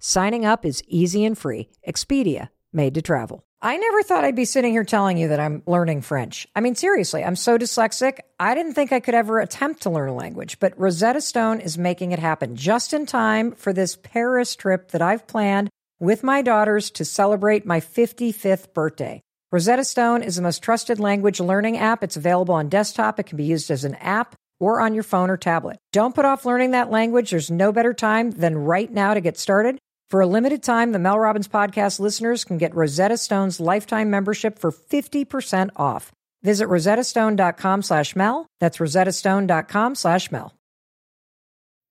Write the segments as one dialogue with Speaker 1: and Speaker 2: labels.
Speaker 1: Signing up is easy and free. Expedia, made to travel. I never thought I'd be sitting here telling you that I'm learning French. I mean, seriously, I'm so dyslexic. I didn't think I could ever attempt to learn a language, but Rosetta Stone is making it happen just in time for this Paris trip that I've planned with my daughters to celebrate my 55th birthday. Rosetta Stone is the most trusted language learning app. It's available on desktop. It can be used as an app or on your phone or tablet. Don't put off learning that language. There's no better time than right now to get started. For a limited time, the Mel Robbins podcast listeners can get Rosetta Stone's lifetime membership for 50% off. Visit rosettastone.com slash Mel. That's rosettastone.com slash Mel.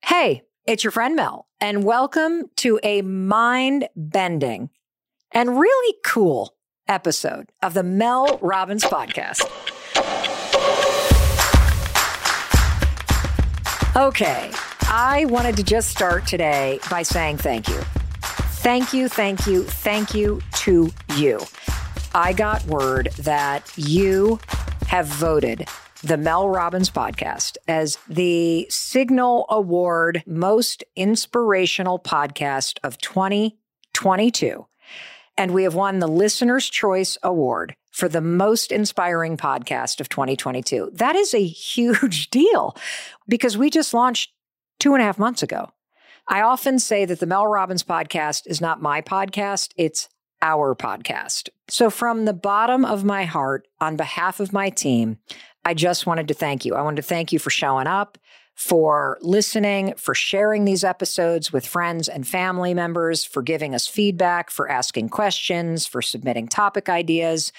Speaker 1: Hey, it's your friend Mel, and welcome to a mind bending and really cool episode of the Mel Robbins podcast. Okay, I wanted to just start today by saying thank you. Thank you, thank you, thank you to you. I got word that you have voted the Mel Robbins podcast as the Signal Award Most Inspirational Podcast of 2022. And we have won the Listener's Choice Award for the most inspiring podcast of 2022. That is a huge deal because we just launched two and a half months ago. I often say that the Mel Robbins podcast is not my podcast, it's our podcast. So, from the bottom of my heart, on behalf of my team, I just wanted to thank you. I wanted to thank you for showing up, for listening, for sharing these episodes with friends and family members, for giving us feedback, for asking questions, for submitting topic ideas.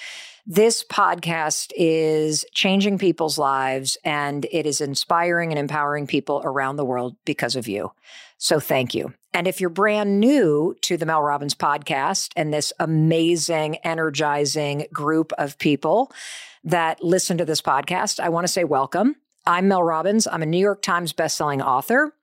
Speaker 1: This podcast is changing people's lives and it is inspiring and empowering people around the world because of you. So thank you. And if you're brand new to the Mel Robbins podcast and this amazing, energizing group of people that listen to this podcast, I want to say welcome. I'm Mel Robbins. I'm a New York Times bestselling author.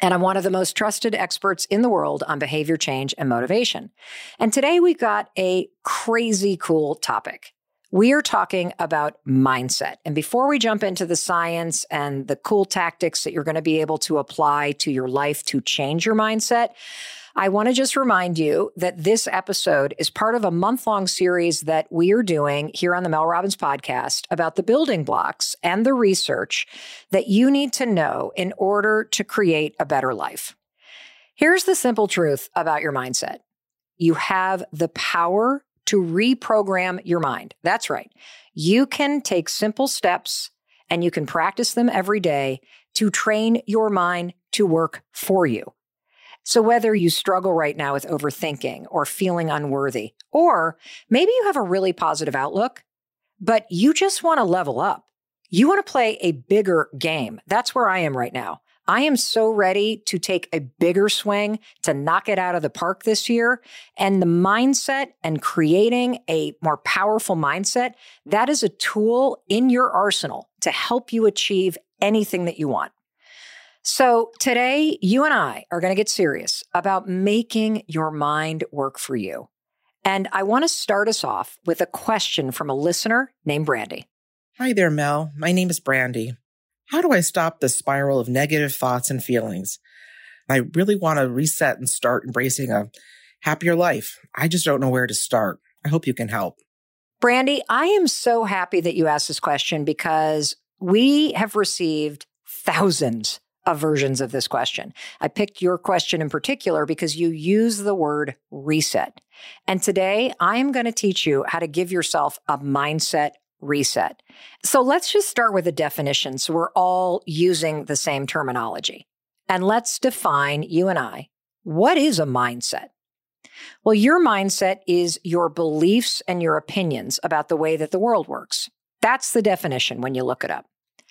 Speaker 1: And I'm one of the most trusted experts in the world on behavior change and motivation. And today we've got a crazy cool topic. We are talking about mindset. And before we jump into the science and the cool tactics that you're going to be able to apply to your life to change your mindset, I want to just remind you that this episode is part of a month long series that we are doing here on the Mel Robbins podcast about the building blocks and the research that you need to know in order to create a better life. Here's the simple truth about your mindset you have the power to reprogram your mind. That's right. You can take simple steps and you can practice them every day to train your mind to work for you. So, whether you struggle right now with overthinking or feeling unworthy, or maybe you have a really positive outlook, but you just want to level up, you want to play a bigger game. That's where I am right now. I am so ready to take a bigger swing to knock it out of the park this year. And the mindset and creating a more powerful mindset, that is a tool in your arsenal to help you achieve anything that you want. So today, you and I are going to get serious about making your mind work for you. And I want to start us off with a question from a listener named Brandy.
Speaker 2: Hi there, Mel. My name is Brandy. How do I stop the spiral of negative thoughts and feelings? I really want to reset and start embracing a happier life. I just don't know where to start. I hope you can help.
Speaker 1: Brandy, I am so happy that you asked this question because we have received thousands of versions of this question. I picked your question in particular because you use the word reset. And today I am going to teach you how to give yourself a mindset reset. So let's just start with a definition so we're all using the same terminology. And let's define, you and I, what is a mindset? Well, your mindset is your beliefs and your opinions about the way that the world works. That's the definition when you look it up.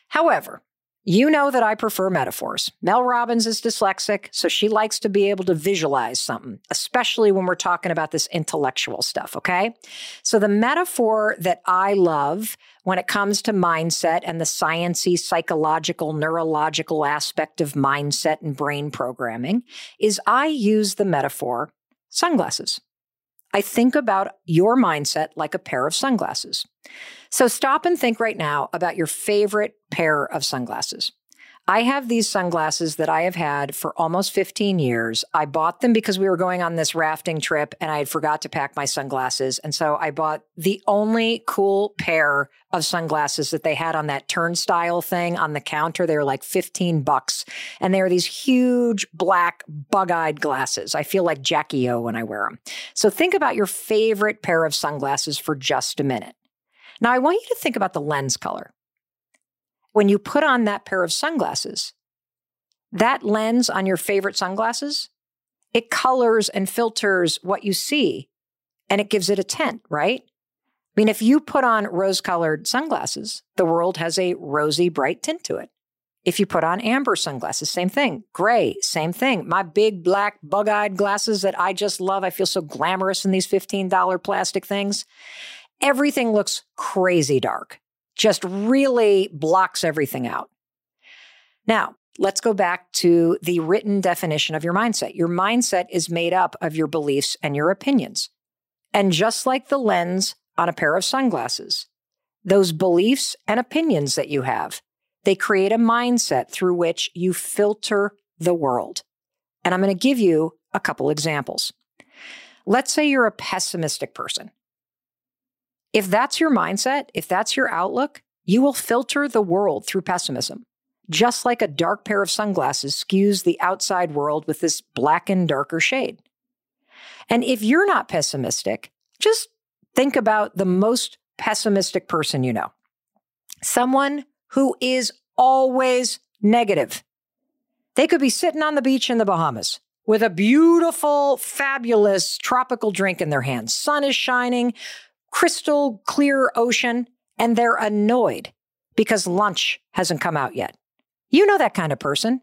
Speaker 1: However, You know that I prefer metaphors. Mel Robbins is dyslexic, so she likes to be able to visualize something, especially when we're talking about this intellectual stuff, okay? So the metaphor that I love when it comes to mindset and the sciency, psychological, neurological aspect of mindset and brain programming is I use the metaphor sunglasses. I think about your mindset like a pair of sunglasses. So stop and think right now about your favorite pair of sunglasses. I have these sunglasses that I have had for almost 15 years. I bought them because we were going on this rafting trip and I had forgot to pack my sunglasses. And so I bought the only cool pair of sunglasses that they had on that turnstile thing on the counter. They were like 15 bucks. And they are these huge black bug eyed glasses. I feel like Jackie O when I wear them. So think about your favorite pair of sunglasses for just a minute. Now, I want you to think about the lens color when you put on that pair of sunglasses, that lens on your favorite sunglasses, it colors and filters what you see and it gives it a tint, right? I mean, if you put on rose colored sunglasses, the world has a rosy, bright tint to it. If you put on amber sunglasses, same thing. Gray, same thing. My big black bug eyed glasses that I just love. I feel so glamorous in these $15 plastic things. Everything looks crazy dark just really blocks everything out. Now, let's go back to the written definition of your mindset. Your mindset is made up of your beliefs and your opinions. And just like the lens on a pair of sunglasses, those beliefs and opinions that you have, they create a mindset through which you filter the world. And I'm going to give you a couple examples. Let's say you're a pessimistic person. If that's your mindset, if that's your outlook, you will filter the world through pessimism, just like a dark pair of sunglasses skews the outside world with this blackened, darker shade. And if you're not pessimistic, just think about the most pessimistic person you know someone who is always negative. They could be sitting on the beach in the Bahamas with a beautiful, fabulous tropical drink in their hands. Sun is shining, crystal clear ocean and they're annoyed because lunch hasn't come out yet. You know that kind of person.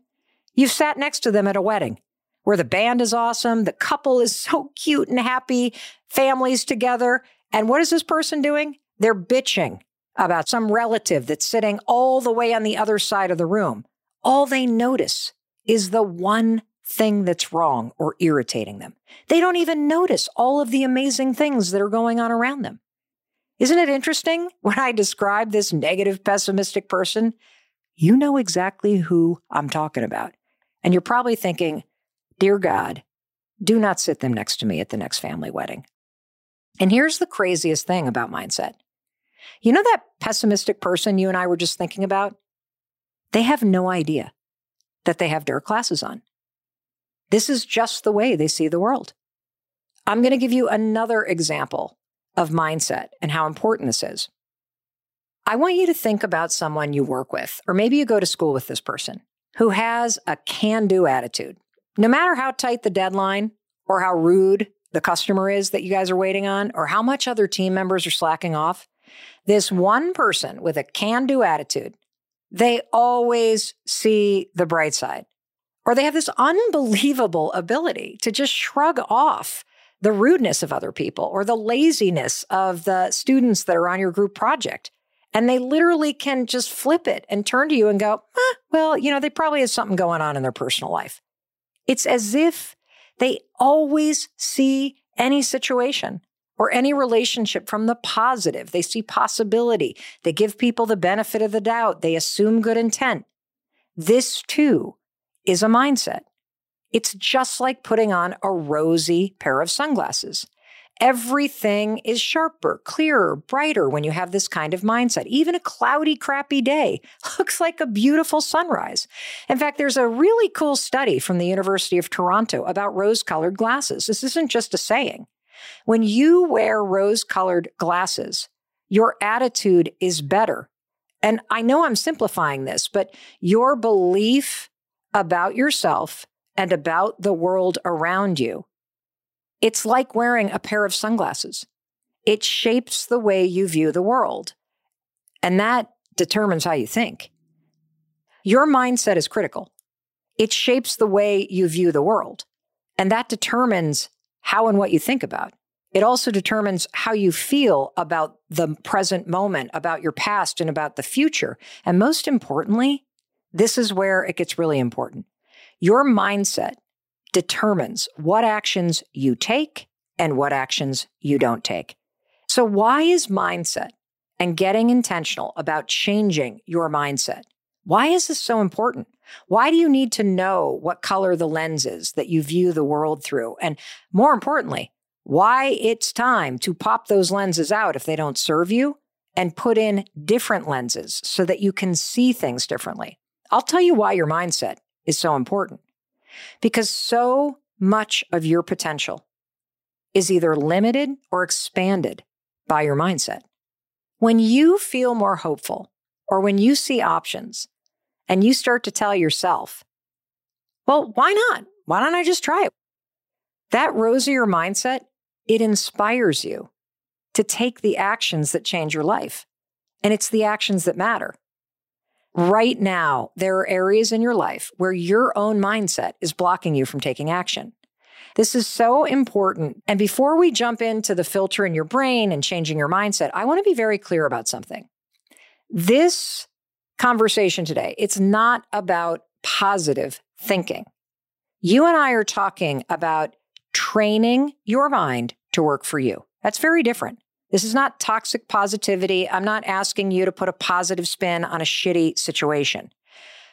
Speaker 1: You've sat next to them at a wedding where the band is awesome, the couple is so cute and happy, families together. And what is this person doing? They're bitching about some relative that's sitting all the way on the other side of the room. All they notice is the one thing that's wrong or irritating them. They don't even notice all of the amazing things that are going on around them. Isn't it interesting when I describe this negative, pessimistic person? You know exactly who I'm talking about. And you're probably thinking, Dear God, do not sit them next to me at the next family wedding. And here's the craziest thing about mindset. You know that pessimistic person you and I were just thinking about? They have no idea that they have dark glasses on. This is just the way they see the world. I'm going to give you another example of mindset and how important this is. I want you to think about someone you work with, or maybe you go to school with this person who has a can do attitude. No matter how tight the deadline or how rude the customer is that you guys are waiting on, or how much other team members are slacking off, this one person with a can do attitude, they always see the bright side or they have this unbelievable ability to just shrug off the rudeness of other people or the laziness of the students that are on your group project. And they literally can just flip it and turn to you and go, eh, well, you know, they probably have something going on in their personal life. It's as if they always see any situation or any relationship from the positive. They see possibility. They give people the benefit of the doubt. They assume good intent. This too is a mindset. It's just like putting on a rosy pair of sunglasses. Everything is sharper, clearer, brighter when you have this kind of mindset. Even a cloudy, crappy day looks like a beautiful sunrise. In fact, there's a really cool study from the University of Toronto about rose colored glasses. This isn't just a saying. When you wear rose colored glasses, your attitude is better. And I know I'm simplifying this, but your belief about yourself and about the world around you. It's like wearing a pair of sunglasses. It shapes the way you view the world. And that determines how you think. Your mindset is critical. It shapes the way you view the world, and that determines how and what you think about. It also determines how you feel about the present moment, about your past, and about the future. And most importantly, this is where it gets really important. Your mindset determines what actions you take and what actions you don't take. So, why is mindset and getting intentional about changing your mindset? Why is this so important? Why do you need to know what color the lens is that you view the world through? And more importantly, why it's time to pop those lenses out if they don't serve you and put in different lenses so that you can see things differently. I'll tell you why your mindset is so important. Because so much of your potential is either limited or expanded by your mindset. When you feel more hopeful or when you see options and you start to tell yourself, well, why not? Why don't I just try it? That rosier mindset it inspires you to take the actions that change your life. And it's the actions that matter. Right now, there are areas in your life where your own mindset is blocking you from taking action. This is so important. And before we jump into the filter in your brain and changing your mindset, I want to be very clear about something. This conversation today, it's not about positive thinking. You and I are talking about training your mind to work for you. That's very different. This is not toxic positivity. I'm not asking you to put a positive spin on a shitty situation.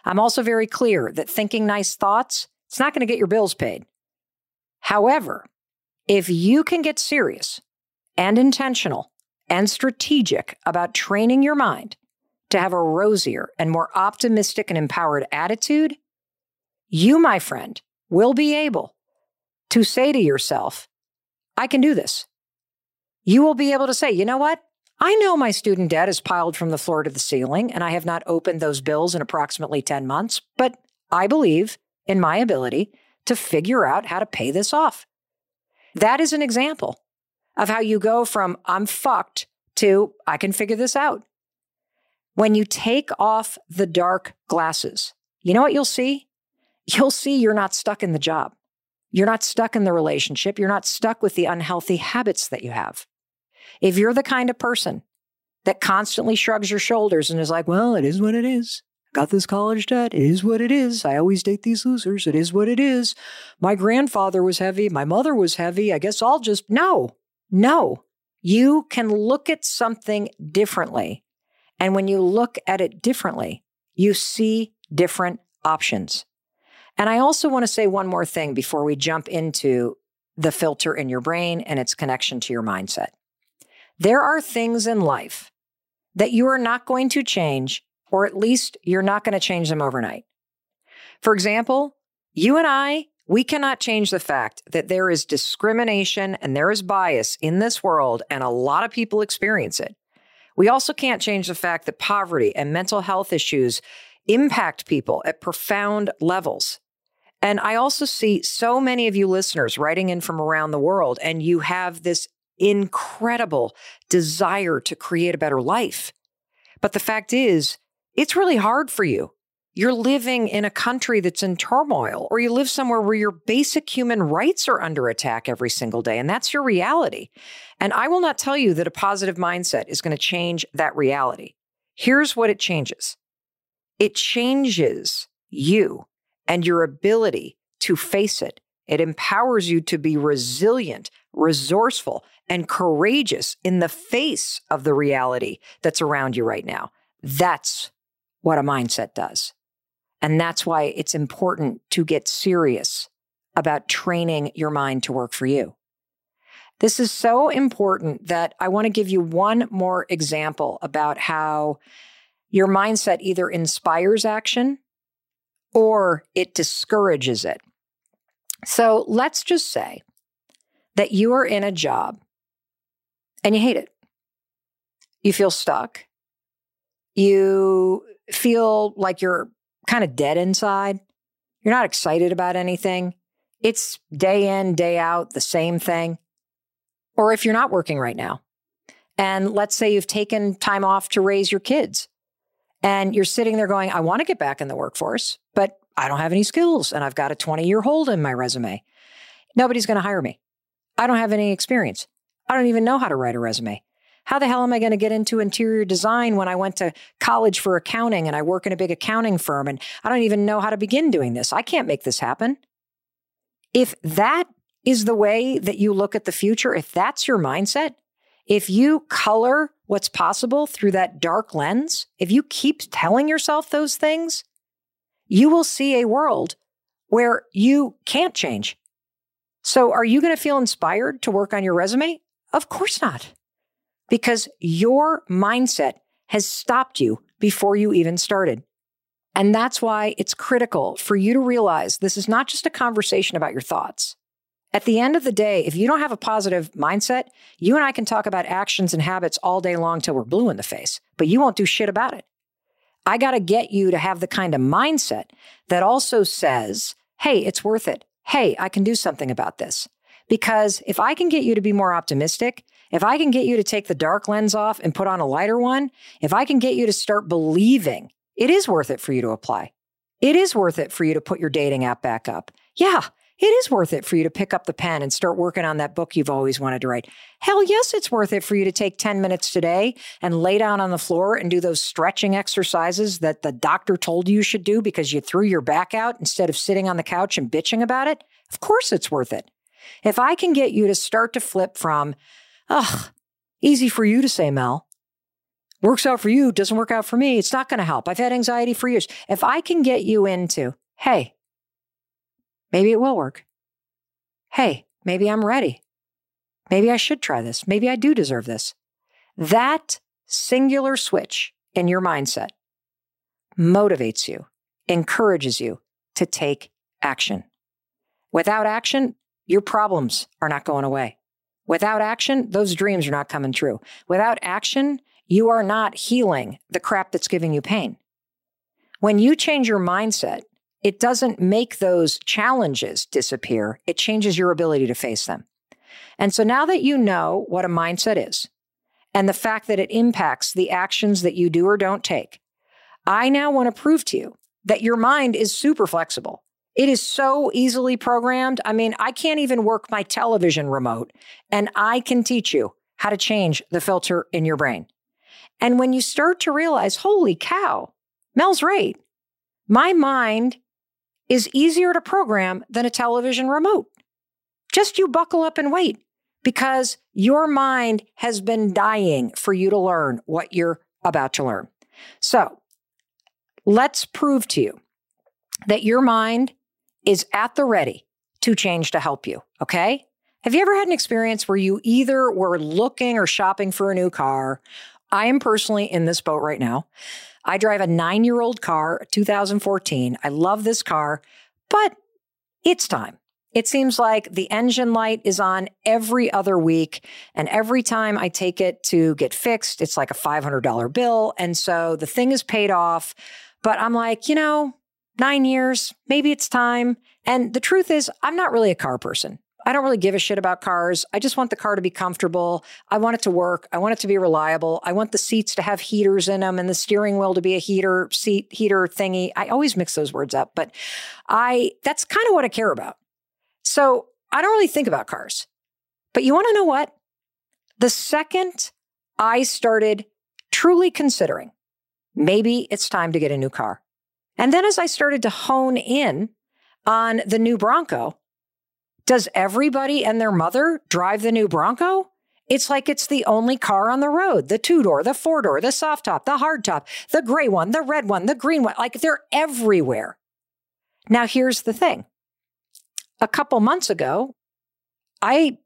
Speaker 1: I'm also very clear that thinking nice thoughts, it's not going to get your bills paid. However, if you can get serious and intentional and strategic about training your mind to have a rosier and more optimistic and empowered attitude, you, my friend, will be able to say to yourself, I can do this. You will be able to say, you know what? I know my student debt is piled from the floor to the ceiling, and I have not opened those bills in approximately 10 months, but I believe in my ability to figure out how to pay this off. That is an example of how you go from I'm fucked to I can figure this out. When you take off the dark glasses, you know what you'll see? You'll see you're not stuck in the job. You're not stuck in the relationship. You're not stuck with the unhealthy habits that you have. If you're the kind of person that constantly shrugs your shoulders and is like, well, it is what it is. Got this college debt. It is what it is. I always date these losers. It is what it is. My grandfather was heavy. My mother was heavy. I guess I'll just, no, no. You can look at something differently. And when you look at it differently, you see different options. And I also want to say one more thing before we jump into the filter in your brain and its connection to your mindset. There are things in life that you are not going to change, or at least you're not going to change them overnight. For example, you and I, we cannot change the fact that there is discrimination and there is bias in this world, and a lot of people experience it. We also can't change the fact that poverty and mental health issues impact people at profound levels. And I also see so many of you listeners writing in from around the world, and you have this incredible desire to create a better life. But the fact is, it's really hard for you. You're living in a country that's in turmoil, or you live somewhere where your basic human rights are under attack every single day, and that's your reality. And I will not tell you that a positive mindset is going to change that reality. Here's what it changes it changes you and your ability to face it. It empowers you to be resilient, resourceful, and courageous in the face of the reality that's around you right now. That's what a mindset does. And that's why it's important to get serious about training your mind to work for you. This is so important that I want to give you one more example about how your mindset either inspires action or it discourages it. So let's just say that you are in a job and you hate it. You feel stuck. You feel like you're kind of dead inside. You're not excited about anything. It's day in, day out, the same thing. Or if you're not working right now, and let's say you've taken time off to raise your kids And you're sitting there going, I want to get back in the workforce, but I don't have any skills and I've got a 20 year hold in my resume. Nobody's going to hire me. I don't have any experience. I don't even know how to write a resume. How the hell am I going to get into interior design when I went to college for accounting and I work in a big accounting firm and I don't even know how to begin doing this? I can't make this happen. If that is the way that you look at the future, if that's your mindset, if you color what's possible through that dark lens, if you keep telling yourself those things, you will see a world where you can't change. So, are you going to feel inspired to work on your resume? Of course not, because your mindset has stopped you before you even started. And that's why it's critical for you to realize this is not just a conversation about your thoughts. At the end of the day, if you don't have a positive mindset, you and I can talk about actions and habits all day long till we're blue in the face, but you won't do shit about it. I got to get you to have the kind of mindset that also says, hey, it's worth it. Hey, I can do something about this. Because if I can get you to be more optimistic, if I can get you to take the dark lens off and put on a lighter one, if I can get you to start believing it is worth it for you to apply. It is worth it for you to put your dating app back up. Yeah, it is worth it for you to pick up the pen and start working on that book you've always wanted to write. Hell yes, it's worth it for you to take 10 minutes today and lay down on the floor and do those stretching exercises that the doctor told you should do because you threw your back out instead of sitting on the couch and bitching about it. Of course, it's worth it. If I can get you to start to flip from, ugh, easy for you to say, Mel, works out for you, doesn't work out for me, it's not going to help. I've had anxiety for years. If I can get you into, hey, maybe it will work. Hey, maybe I'm ready. Maybe I should try this. Maybe I do deserve this. That singular switch in your mindset motivates you, encourages you to take action. Without action, your problems are not going away. Without action, those dreams are not coming true. Without action, you are not healing the crap that's giving you pain. When you change your mindset, it doesn't make those challenges disappear, it changes your ability to face them. And so now that you know what a mindset is and the fact that it impacts the actions that you do or don't take, I now want to prove to you that your mind is super flexible. It is so easily programmed. I mean, I can't even work my television remote, and I can teach you how to change the filter in your brain. And when you start to realize, holy cow, Mel's right. My mind is easier to program than a television remote. Just you buckle up and wait because your mind has been dying for you to learn what you're about to learn. So let's prove to you that your mind is at the ready to change to help you. Okay. Have you ever had an experience where you either were looking or shopping for a new car I am personally in this boat right now. I drive a nine year old car, 2014. I love this car, but it's time. It seems like the engine light is on every other week. And every time I take it to get fixed, it's like a $500 bill. And so the thing is paid off. But I'm like, you know, nine years, maybe it's time. And the truth is, I'm not really a car person. I don't really give a shit about cars. I just want the car to be comfortable. I want it to work. I want it to be reliable. I want the seats to have heaters in them and the steering wheel to be a heater seat heater thingy. I always mix those words up, but I that's kind of what I care about. So, I don't really think about cars. But you want to know what? The second I started truly considering maybe it's time to get a new car. And then as I started to hone in on the new Bronco, does everybody and their mother drive the new Bronco? It's like it's the only car on the road the two door, the four door, the soft top, the hard top, the gray one, the red one, the green one. Like they're everywhere. Now, here's the thing a couple months ago, I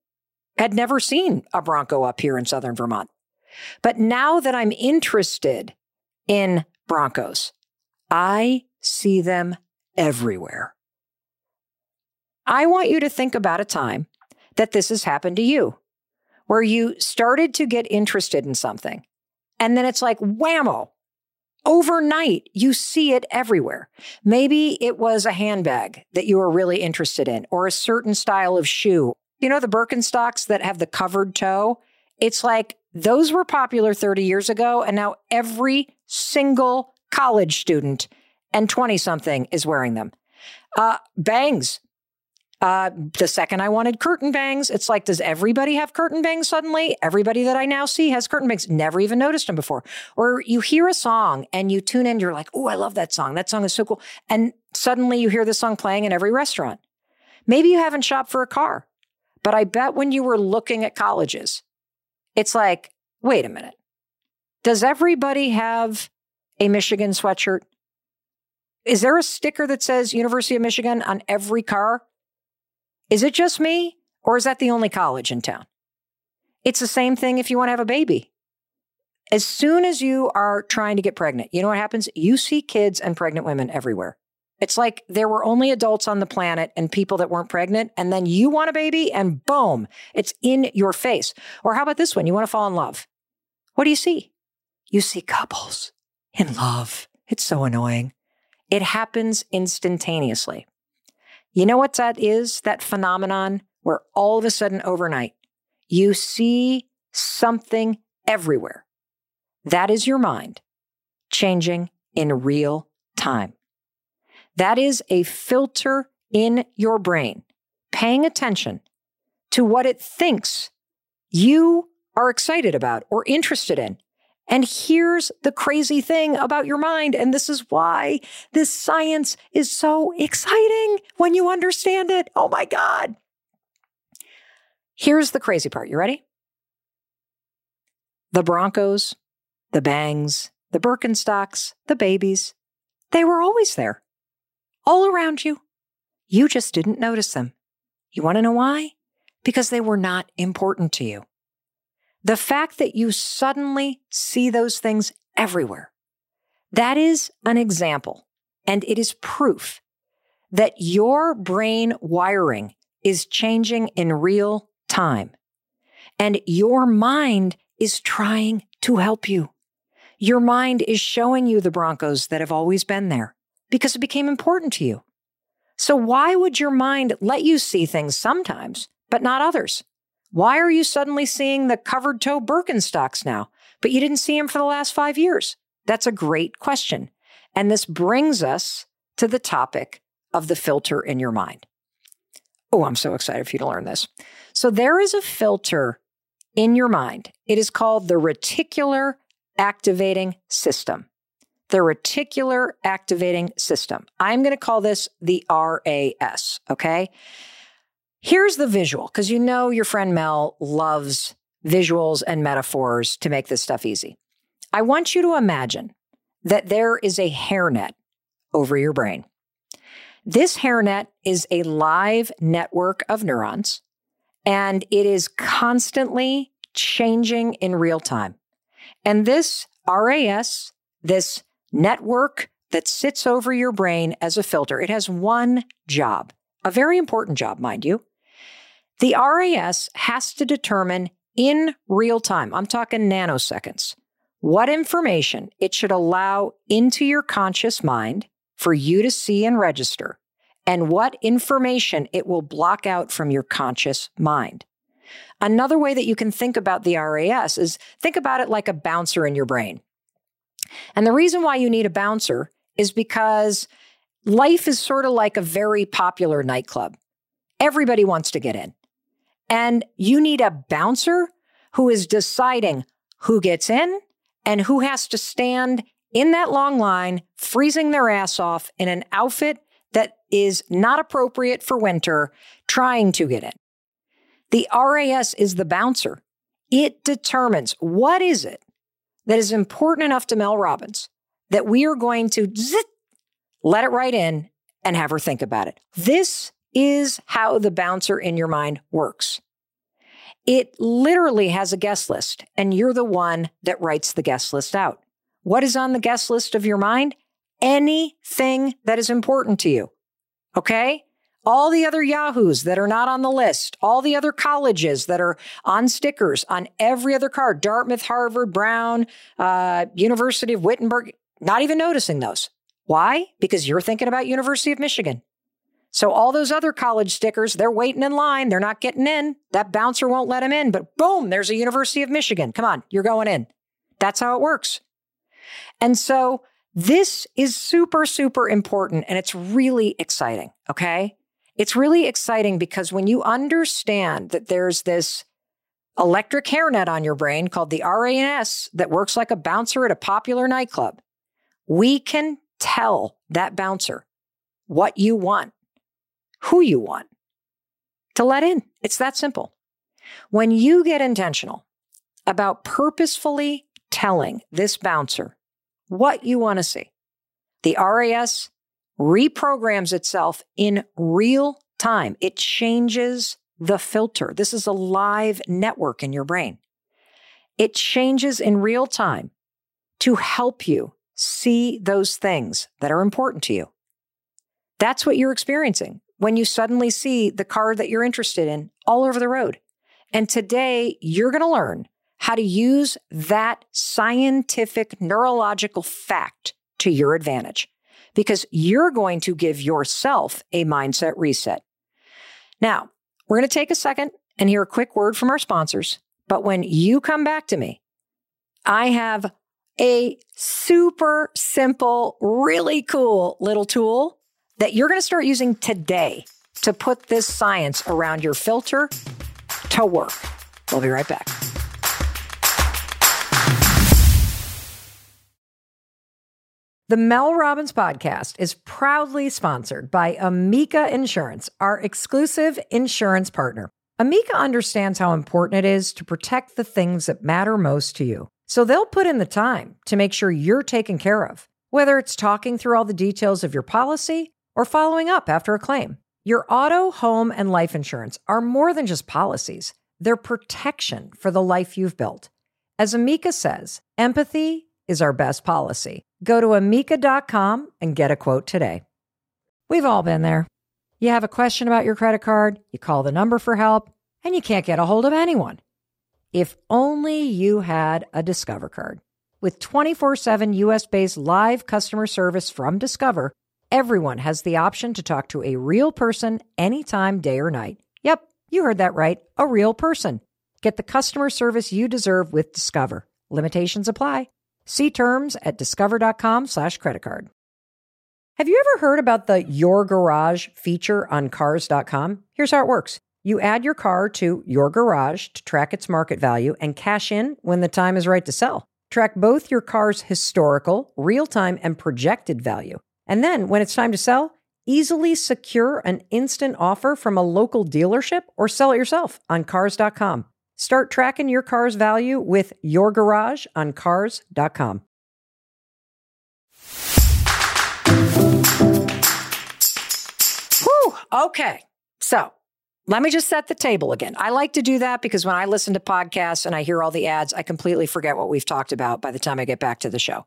Speaker 1: had never seen a Bronco up here in southern Vermont. But now that I'm interested in Broncos, I see them everywhere. I want you to think about a time that this has happened to you, where you started to get interested in something. And then it's like whammo. Overnight, you see it everywhere. Maybe it was a handbag that you were really interested in, or a certain style of shoe. You know, the Birkenstocks that have the covered toe? It's like those were popular 30 years ago, and now every single college student and 20 something is wearing them. Uh, bangs. Uh, the second I wanted curtain bangs, it's like, does everybody have curtain bangs suddenly? Everybody that I now see has curtain bangs. Never even noticed them before. Or you hear a song and you tune in, you're like, oh, I love that song. That song is so cool. And suddenly you hear the song playing in every restaurant. Maybe you haven't shopped for a car, but I bet when you were looking at colleges, it's like, wait a minute. Does everybody have a Michigan sweatshirt? Is there a sticker that says University of Michigan on every car? Is it just me, or is that the only college in town? It's the same thing if you want to have a baby. As soon as you are trying to get pregnant, you know what happens? You see kids and pregnant women everywhere. It's like there were only adults on the planet and people that weren't pregnant, and then you want a baby, and boom, it's in your face. Or how about this one? You want to fall in love. What do you see? You see couples in love. It's so annoying. It happens instantaneously. You know what that is? That phenomenon where all of a sudden overnight you see something everywhere. That is your mind changing in real time. That is a filter in your brain paying attention to what it thinks you are excited about or interested in and here's the crazy thing about your mind. And this is why this science is so exciting when you understand it. Oh my God. Here's the crazy part. You ready? The Broncos, the Bangs, the Birkenstocks, the babies, they were always there, all around you. You just didn't notice them. You want to know why? Because they were not important to you. The fact that you suddenly see those things everywhere, that is an example, and it is proof that your brain wiring is changing in real time. And your mind is trying to help you. Your mind is showing you the Broncos that have always been there because it became important to you. So, why would your mind let you see things sometimes, but not others? Why are you suddenly seeing the covered toe Birkenstocks now, but you didn't see them for the last five years? That's a great question. And this brings us to the topic of the filter in your mind. Oh, I'm so excited for you to learn this. So, there is a filter in your mind. It is called the reticular activating system. The reticular activating system. I'm going to call this the RAS, okay? Here's the visual, because you know your friend Mel loves visuals and metaphors to make this stuff easy. I want you to imagine that there is a hairnet over your brain. This hairnet is a live network of neurons, and it is constantly changing in real time. And this RAS, this network that sits over your brain as a filter, it has one job, a very important job, mind you. The RAS has to determine in real time, I'm talking nanoseconds, what information it should allow into your conscious mind for you to see and register, and what information it will block out from your conscious mind. Another way that you can think about the RAS is think about it like a bouncer in your brain. And the reason why you need a bouncer is because life is sort of like a very popular nightclub. Everybody wants to get in. And you need a bouncer who is deciding who gets in and who has to stand in that long line, freezing their ass off in an outfit that is not appropriate for winter, trying to get in. The RAS is the bouncer. It determines what is it that is important enough to Mel Robbins that we are going to zit, let it right in and have her think about it. This is how the bouncer in your mind works. It literally has a guest list, and you're the one that writes the guest list out. What is on the guest list of your mind? Anything that is important to you. Okay? All the other Yahoos that are not on the list, all the other colleges that are on stickers on every other card Dartmouth, Harvard, Brown, uh, University of Wittenberg, not even noticing those. Why? Because you're thinking about University of Michigan. So all those other college stickers, they're waiting in line. They're not getting in. That bouncer won't let them in, but boom, there's a University of Michigan. Come on, you're going in. That's how it works. And so This is super, super important and it's really exciting. Okay. It's really exciting because when you understand that there's this electric hairnet on your brain called the RAS that works like a bouncer at a popular nightclub, we can tell that bouncer what you want, who you want to let in. It's that simple. When you get intentional about purposefully telling this bouncer what you want to see, the RAS reprograms itself in real time. It changes the filter. This is a live network in your brain. It changes in real time to help you see those things that are important to you. That's what you're experiencing when you suddenly see the car that you're interested in all over the road. And today you're going to learn how to use that scientific neurological fact to your advantage because you're going to give yourself a mindset reset. Now, we're going to take a second and hear a quick word from our sponsors. But when you come back to me, I have a super simple, really cool little tool that you're going to start using today to put this science around your filter to work. We'll be right back. The Mel Robbins podcast is proudly sponsored by Amica Insurance, our exclusive insurance partner. Amica understands how important it is to protect the things that matter most to you. So they'll put in the time to make sure you're taken care of, whether it's talking through all the details of your policy or following up after a claim. Your auto, home, and life insurance are more than just policies, they're protection for the life you've built. As Amica says, empathy is our best policy. Go to amica.com and get a quote today. We've all been there. You have a question about your credit card, you call the number for help, and you can't get a hold of anyone. If only you had a Discover card. With 24 7 US based live customer service from Discover, everyone has the option to talk to a real person anytime, day or night. Yep, you heard that right. A real person. Get the customer service you deserve with Discover. Limitations apply. See terms at discover.com slash credit card. Have you ever heard about the Your Garage feature on cars.com? Here's how it works. You add your car to your garage to track its market value and cash in when the time is right to sell. Track both your car's historical, real time, and projected value. And then when it's time to sell, easily secure an instant offer from a local dealership or sell it yourself on cars.com. Start tracking your car's value with your garage on cars.com. Whew, okay. So let me just set the table again. I like to do that because when I listen to podcasts and I hear all the ads, I completely forget what we've talked about by the time I get back to the show.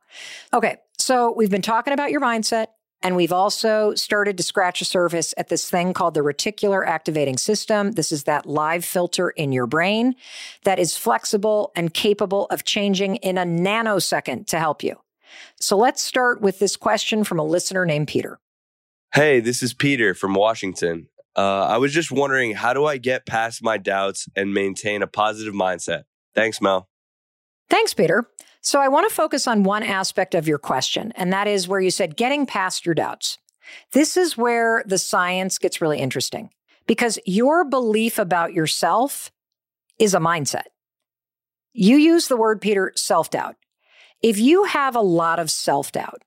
Speaker 1: Okay. So we've been talking about your mindset. And we've also started to scratch a surface at this thing called the reticular activating system. This is that live filter in your brain that is flexible and capable of changing in a nanosecond to help you. So let's start with this question from a listener named Peter.
Speaker 3: Hey, this is Peter from Washington. Uh, I was just wondering, how do I get past my doubts and maintain a positive mindset? Thanks, Mel.
Speaker 1: Thanks, Peter. So I want to focus on one aspect of your question, and that is where you said getting past your doubts. This is where the science gets really interesting because your belief about yourself is a mindset. You use the word, Peter, self doubt. If you have a lot of self doubt,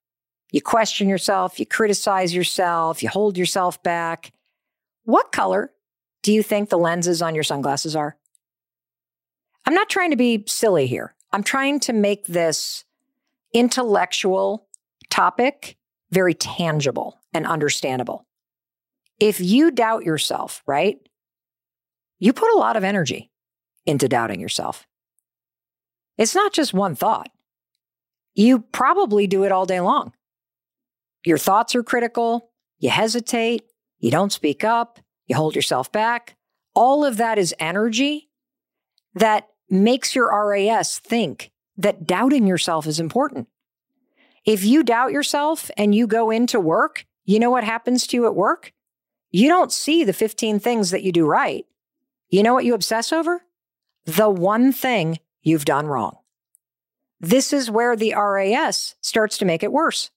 Speaker 1: you question yourself, you criticize yourself, you hold yourself back, what color do you think the lenses on your sunglasses are? I'm not trying to be silly here. I'm trying to make this intellectual topic very tangible and understandable. If you doubt yourself, right, you put a lot of energy into doubting yourself. It's not just one thought. You probably do it all day long. Your thoughts are critical, you hesitate, you don't speak up, you hold yourself back. All of that is energy that makes your RAS think that doubting yourself is important. If you doubt yourself and you go into work, you know what happens to you at work? You don't see the 15 things that you do right. You know what you obsess over? The one thing you've done wrong. this is where the RAS starts to make it worse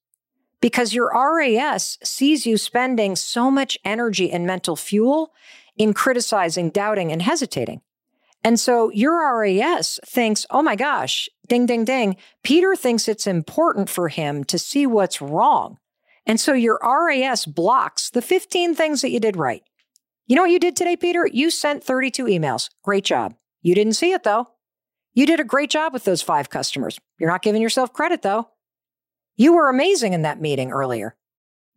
Speaker 1: because your RAS sees you spending so much energy and mental fuel in criticizing, doubting, and hesitating. And so your RAS thinks, oh my gosh, ding, ding, ding. Peter thinks it's important for him to see what's wrong. And so your RAS blocks the 15 things that you did right. You know what you did today, Peter? You sent 32 emails. Great job. You didn't see it though. You did a great job with those five customers. You're not giving yourself credit though. You were amazing in that meeting earlier.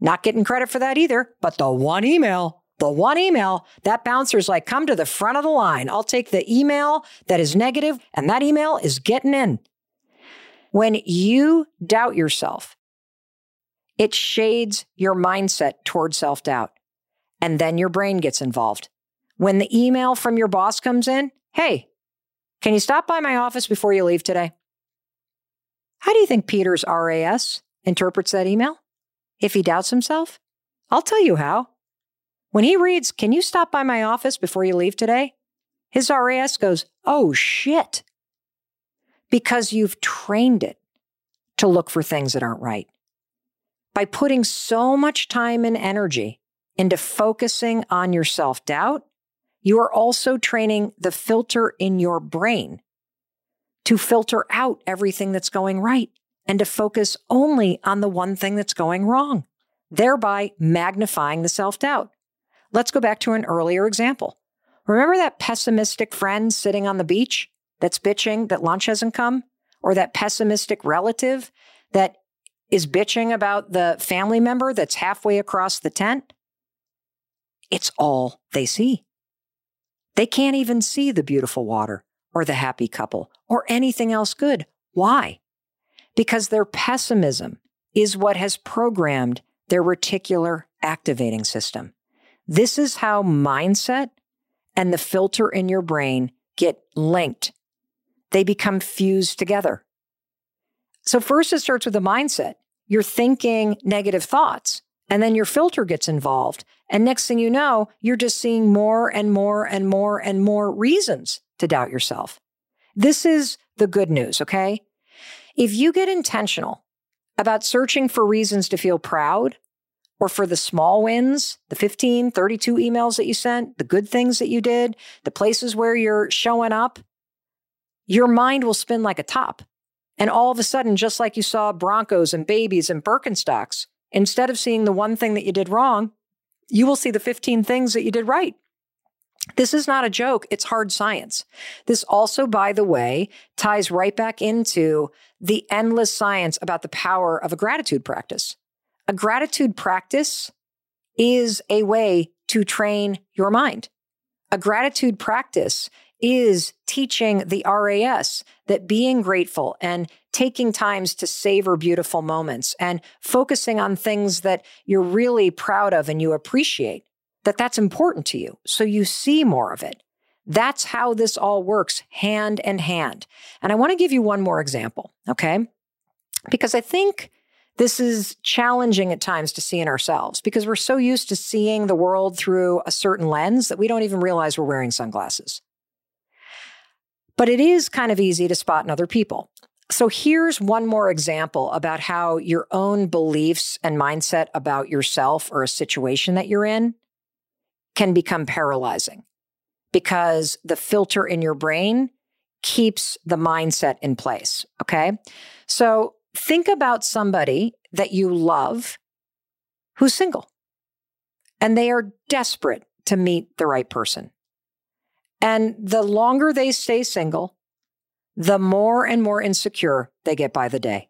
Speaker 1: Not getting credit for that either, but the one email, the one email, that bouncer's like, come to the front of the line. I'll take the email that is negative, and that email is getting in. When you doubt yourself, it shades your mindset toward self doubt. And then your brain gets involved. When the email from your boss comes in, hey, can you stop by my office before you leave today? How do you think Peter's RAS interprets that email? If he doubts himself? I'll tell you how. When he reads, Can you stop by my office before you leave today? His RAS goes, Oh shit. Because you've trained it to look for things that aren't right. By putting so much time and energy into focusing on your self doubt, you are also training the filter in your brain to filter out everything that's going right and to focus only on the one thing that's going wrong, thereby magnifying the self doubt. Let's go back to an earlier example. Remember that pessimistic friend sitting on the beach that's bitching that lunch hasn't come? Or that pessimistic relative that is bitching about the family member that's halfway across the tent? It's all they see. They can't even see the beautiful water or the happy couple or anything else good. Why? Because their pessimism is what has programmed their reticular activating system. This is how mindset and the filter in your brain get linked. They become fused together. So, first, it starts with the mindset. You're thinking negative thoughts, and then your filter gets involved. And next thing you know, you're just seeing more and more and more and more reasons to doubt yourself. This is the good news, okay? If you get intentional about searching for reasons to feel proud or for the small wins, the 15, 32 emails that you sent, the good things that you did, the places where you're showing up, your mind will spin like a top. And all of a sudden, just like you saw Broncos and babies and Birkenstocks, instead of seeing the one thing that you did wrong, you will see the 15 things that you did right. This is not a joke, it's hard science. This also, by the way, ties right back into the endless science about the power of a gratitude practice. A gratitude practice is a way to train your mind. A gratitude practice is teaching the RAS that being grateful and taking times to savor beautiful moments and focusing on things that you're really proud of and you appreciate that that's important to you. So you see more of it. That's how this all works hand in hand. And I want to give you one more example, okay? Because I think this is challenging at times to see in ourselves because we're so used to seeing the world through a certain lens that we don't even realize we're wearing sunglasses. But it is kind of easy to spot in other people. So here's one more example about how your own beliefs and mindset about yourself or a situation that you're in can become paralyzing because the filter in your brain keeps the mindset in place. Okay. So think about somebody that you love who's single and they are desperate to meet the right person. And the longer they stay single, the more and more insecure they get by the day.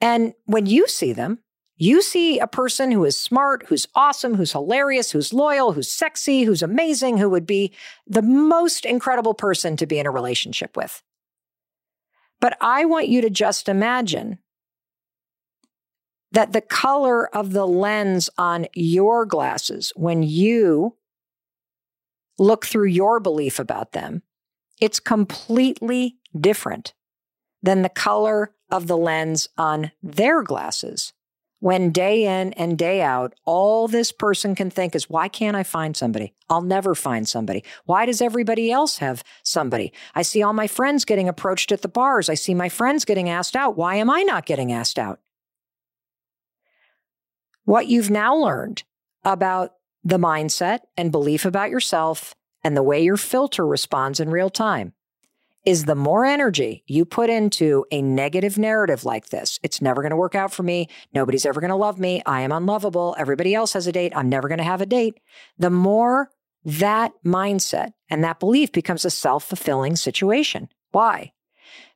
Speaker 1: And when you see them, you see a person who is smart, who's awesome, who's hilarious, who's loyal, who's sexy, who's amazing, who would be the most incredible person to be in a relationship with. But I want you to just imagine that the color of the lens on your glasses when you look through your belief about them, it's completely different than the color of the lens on their glasses when day in and day out, all this person can think is, why can't I find somebody? I'll never find somebody. Why does everybody else have somebody? I see all my friends getting approached at the bars. I see my friends getting asked out. Why am I not getting asked out? What you've now learned about the mindset and belief about yourself and the way your filter responds in real time is the more energy you put into a negative narrative like this, it's never going to work out for me. Nobody's ever going to love me. I am unlovable. Everybody else has a date. I'm never going to have a date. The more that mindset and that belief becomes a self fulfilling situation. Why?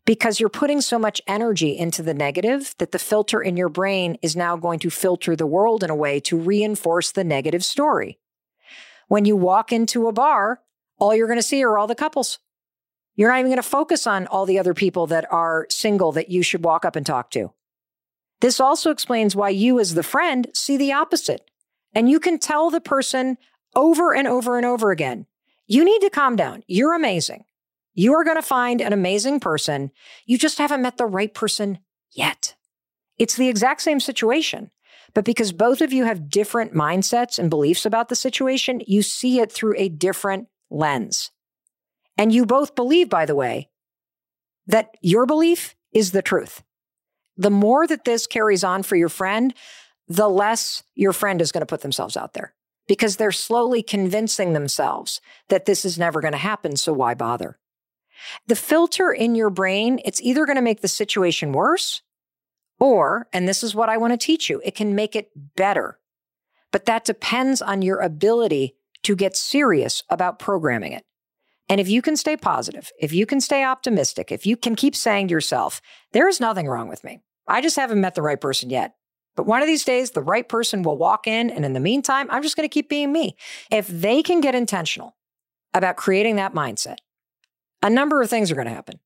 Speaker 1: Because you're putting so much energy into the negative that the filter in your brain is now going to filter the world in a way to reinforce the negative story. When you walk into a bar, all you're going to see are all the couples. You're not even going to focus on all the other people that are single that you should walk up and talk to. This also explains why you, as the friend, see the opposite. And you can tell the person over and over and over again you need to calm down. You're amazing. You are going to find an amazing person. You just haven't met the right person yet. It's the exact same situation. But because both of you have different mindsets and beliefs about the situation, you see it through a different lens. And you both believe, by the way, that your belief is the truth. The more that this carries on for your friend, the less your friend is going to put themselves out there because they're slowly convincing themselves that this is never going to happen. So why bother? The filter in your brain, it's either going to make the situation worse or, and this is what I want to teach you, it can make it better. But that depends on your ability to get serious about programming it. And if you can stay positive, if you can stay optimistic, if you can keep saying to yourself, there is nothing wrong with me. I just haven't met the right person yet. But one of these days, the right person will walk in. And in the meantime, I'm just going to keep being me. If they can get intentional about creating that mindset, a number of things are going to happen.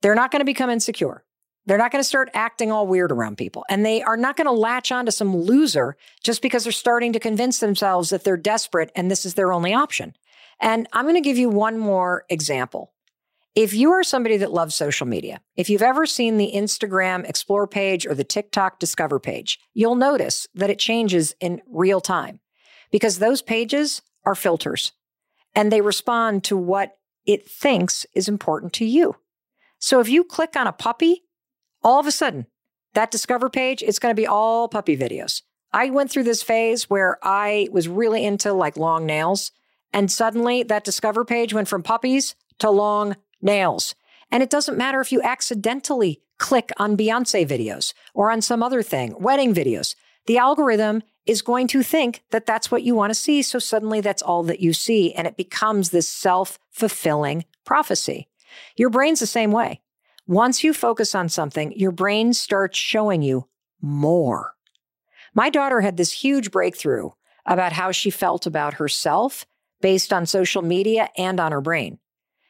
Speaker 1: They're not going to become insecure. They're not going to start acting all weird around people. And they are not going to latch on to some loser just because they're starting to convince themselves that they're desperate and this is their only option. And I'm going to give you one more example. If you are somebody that loves social media, if you've ever seen the Instagram Explore page or the TikTok Discover page, you'll notice that it changes in real time because those pages are filters and they respond to what it thinks is important to you. So if you click on a puppy, all of a sudden, that Discover page, it's going to be all puppy videos. I went through this phase where I was really into like long nails and suddenly that Discover page went from puppies to long nails. And it doesn't matter if you accidentally click on Beyonce videos or on some other thing, wedding videos. The algorithm is going to think that that's what you want to see. So suddenly that's all that you see. And it becomes this self fulfilling prophecy. Your brain's the same way. Once you focus on something, your brain starts showing you more. My daughter had this huge breakthrough about how she felt about herself based on social media and on her brain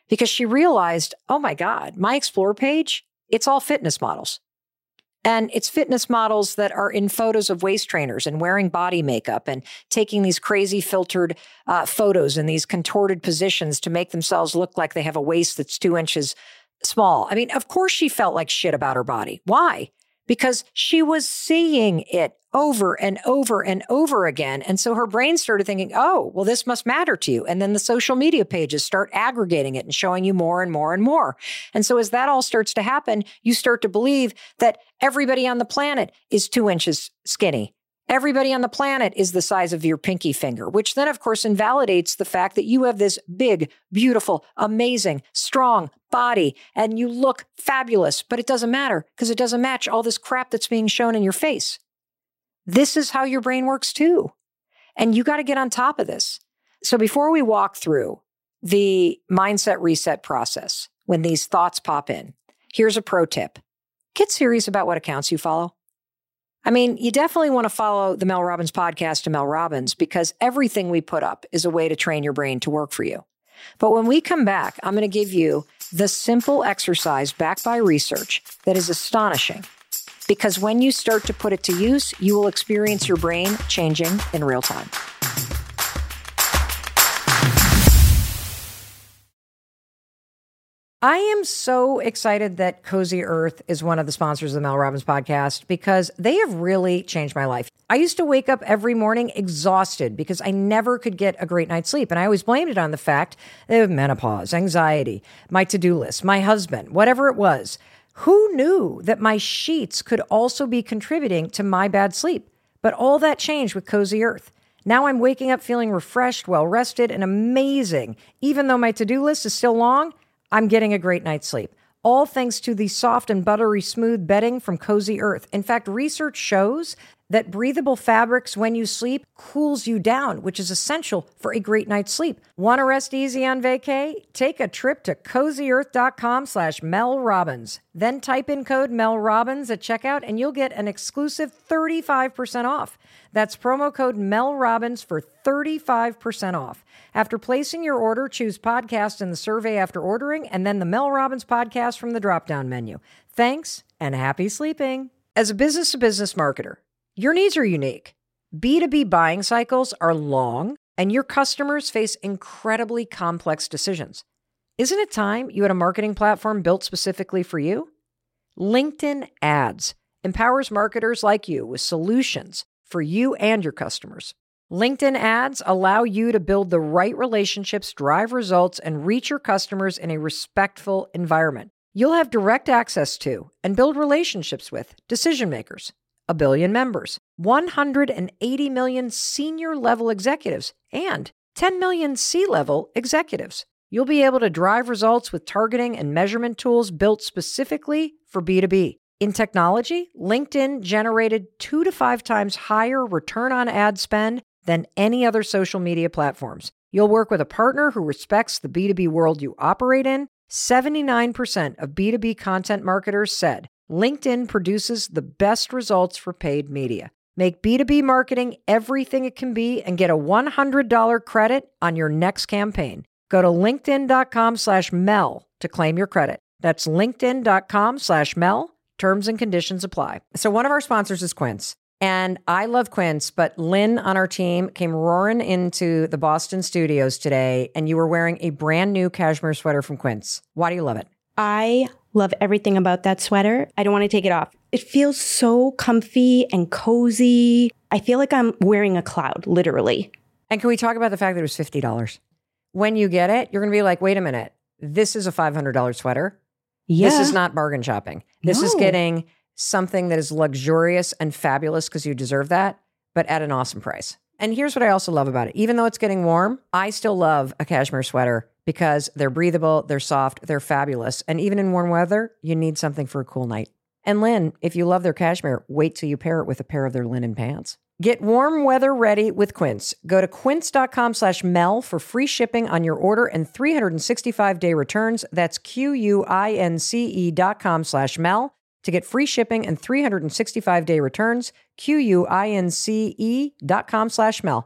Speaker 1: because she realized, oh my God, my Explore page, it's all fitness models. And it's fitness models that are in photos of waist trainers and wearing body makeup and taking these crazy filtered uh, photos in these contorted positions to make themselves look like they have a waist that's two inches small. I mean, of course she felt like shit about her body. Why? Because she was seeing it over and over and over again. And so her brain started thinking, oh, well, this must matter to you. And then the social media pages start aggregating it and showing you more and more and more. And so as that all starts to happen, you start to believe that everybody on the planet is two inches skinny. Everybody on the planet is the size of your pinky finger, which then, of course, invalidates the fact that you have this big, beautiful, amazing, strong body and you look fabulous, but it doesn't matter because it doesn't match all this crap that's being shown in your face. This is how your brain works too. And you got to get on top of this. So before we walk through the mindset reset process, when these thoughts pop in, here's a pro tip get serious about what accounts you follow. I mean, you definitely want to follow the Mel Robbins podcast to Mel Robbins because everything we put up is a way to train your brain to work for you. But when we come back, I'm going to give you the simple exercise backed by research that is astonishing because when you start to put it to use, you will experience your brain changing in real time. I am so excited that Cozy Earth is one of the sponsors of the Mel Robbins podcast because they have really changed my life. I used to wake up every morning exhausted because I never could get a great night's sleep. And I always blamed it on the fact of menopause, anxiety, my to do list, my husband, whatever it was. Who knew that my sheets could also be contributing to my bad sleep? But all that changed with Cozy Earth. Now I'm waking up feeling refreshed, well rested, and amazing. Even though my to do list is still long, I'm getting a great night's sleep. All thanks to the soft and buttery smooth bedding from Cozy Earth. In fact, research shows that breathable fabrics when you sleep cools you down, which is essential for a great night's sleep. Want to rest easy on vacay? Take a trip to cozyearth.com slash Mel Robbins. Then type in code Mel Robbins at checkout and you'll get an exclusive 35% off. That's promo code Mel Robbins for 35% off. After placing your order, choose podcast in the survey after ordering and then the Mel Robbins podcast from the drop down menu. Thanks and happy sleeping. As a business to business marketer, your needs are unique. B2B buying cycles are long, and your customers face incredibly complex decisions. Isn't it time you had a marketing platform built specifically for you? LinkedIn Ads empowers marketers like you with solutions for you and your customers. LinkedIn Ads allow you to build the right relationships, drive results, and reach your customers in a respectful environment. You'll have direct access to and build relationships with decision makers a billion members, 180 million senior level executives, and 10 million C level executives. You'll be able to drive results with targeting and measurement tools built specifically for B2B. In technology, LinkedIn generated two to five times higher return on ad spend than any other social media platforms. You'll work with a partner who respects the B2B world you operate in. 79% of B2B content marketers said LinkedIn produces the best results for paid media. Make B2B marketing everything it can be and get a $100 credit on your next campaign. Go to linkedin.com slash Mel to claim your credit. That's linkedin.com slash Mel. Terms and conditions apply. So one of our sponsors is Quince. And I love Quince, but Lynn on our team came roaring into the Boston studios today, and you were wearing a brand new cashmere sweater from Quince. Why do you love it?
Speaker 4: I love everything about that sweater. I don't want to take it off. It feels so comfy and cozy. I feel like I'm wearing a cloud, literally.
Speaker 1: And can we talk about the fact that it was $50? When you get it, you're going to be like, wait a minute, this is a $500 sweater.
Speaker 4: Yeah.
Speaker 1: This is not bargain shopping. This is getting something that is luxurious and fabulous because you deserve that, but at an awesome price. And here's what I also love about it. Even though it's getting warm, I still love a cashmere sweater because they're breathable, they're soft, they're fabulous. And even in warm weather, you need something for a cool night. And Lynn, if you love their cashmere, wait till you pair it with a pair of their linen pants. Get warm weather ready with Quince. Go to quince.com slash Mel for free shipping on your order and 365 day returns. That's Q-U-I-N-C-E dot com slash Mel to get free shipping and 365 day returns. Q-U-I-N-C-E dot com slash Mel.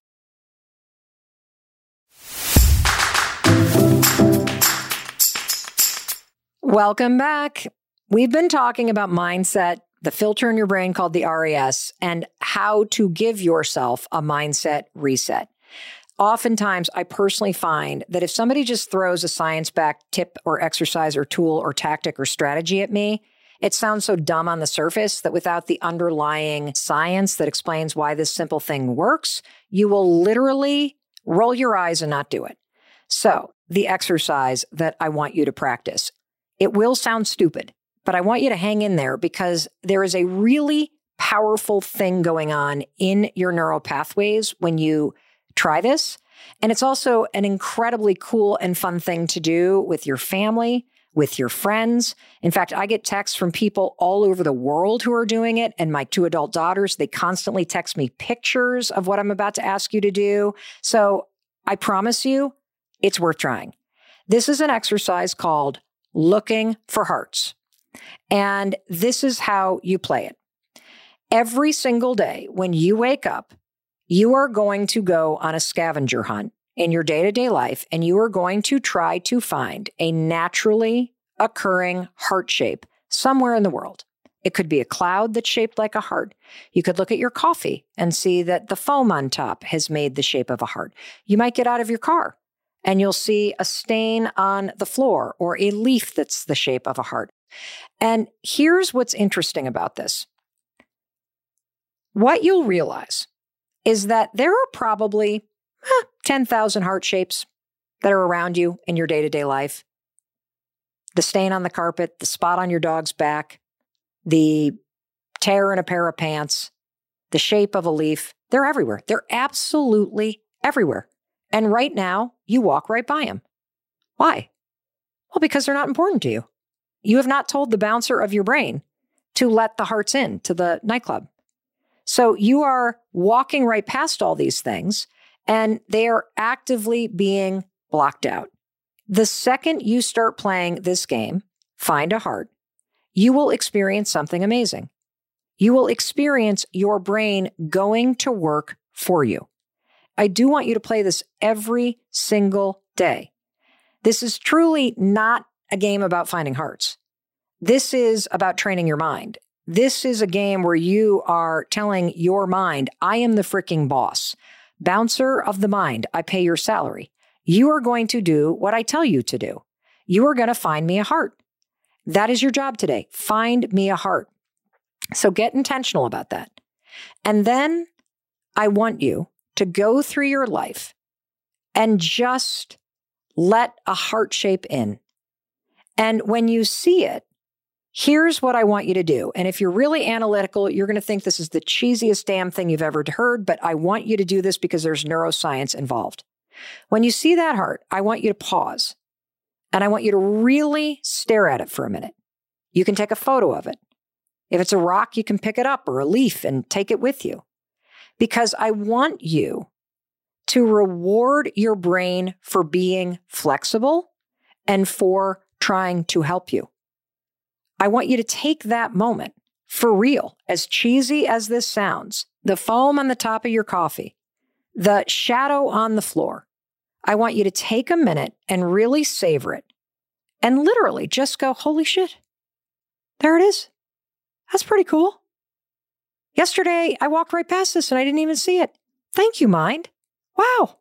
Speaker 1: Welcome back. We've been talking about mindset, the filter in your brain called the RAS, and how to give yourself a mindset reset. Oftentimes, I personally find that if somebody just throws a science backed tip or exercise or tool or tactic or strategy at me, it sounds so dumb on the surface that without the underlying science that explains why this simple thing works, you will literally roll your eyes and not do it. So, the exercise that I want you to practice, it will sound stupid, but I want you to hang in there because there is a really powerful thing going on in your neural pathways when you try this. And it's also an incredibly cool and fun thing to do with your family, with your friends. In fact, I get texts from people all over the world who are doing it. And my two adult daughters, they constantly text me pictures of what I'm about to ask you to do. So I promise you, it's worth trying. This is an exercise called looking for hearts. And this is how you play it. Every single day when you wake up, you are going to go on a scavenger hunt in your day to day life, and you are going to try to find a naturally occurring heart shape somewhere in the world. It could be a cloud that's shaped like a heart. You could look at your coffee and see that the foam on top has made the shape of a heart. You might get out of your car and you'll see a stain on the floor or a leaf that's the shape of a heart. And here's what's interesting about this what you'll realize is that there are probably 10,000 heart shapes that are around you in your day to day life. The stain on the carpet, the spot on your dog's back, the tear in a pair of pants, the shape of a leaf, they're everywhere. They're absolutely everywhere. And right now, you walk right by them. Why? Well, because they're not important to you. You have not told the bouncer of your brain to let the hearts in to the nightclub. So you are walking right past all these things and they are actively being blocked out. The second you start playing this game, find a heart, you will experience something amazing. You will experience your brain going to work for you. I do want you to play this every single day. This is truly not a game about finding hearts. This is about training your mind. This is a game where you are telling your mind, I am the freaking boss. Bouncer of the mind, I pay your salary. You are going to do what I tell you to do. You are going to find me a heart. That is your job today. Find me a heart. So get intentional about that. And then I want you to go through your life and just let a heart shape in. And when you see it, here's what I want you to do. And if you're really analytical, you're going to think this is the cheesiest damn thing you've ever heard, but I want you to do this because there's neuroscience involved. When you see that heart, I want you to pause and I want you to really stare at it for a minute. You can take a photo of it. If it's a rock, you can pick it up or a leaf and take it with you. Because I want you to reward your brain for being flexible and for trying to help you. I want you to take that moment for real, as cheesy as this sounds the foam on the top of your coffee, the shadow on the floor. I want you to take a minute and really savor it and literally just go, holy shit, there it is. That's pretty cool. Yesterday, I walked right past this and I didn't even see it. Thank you, mind. Wow.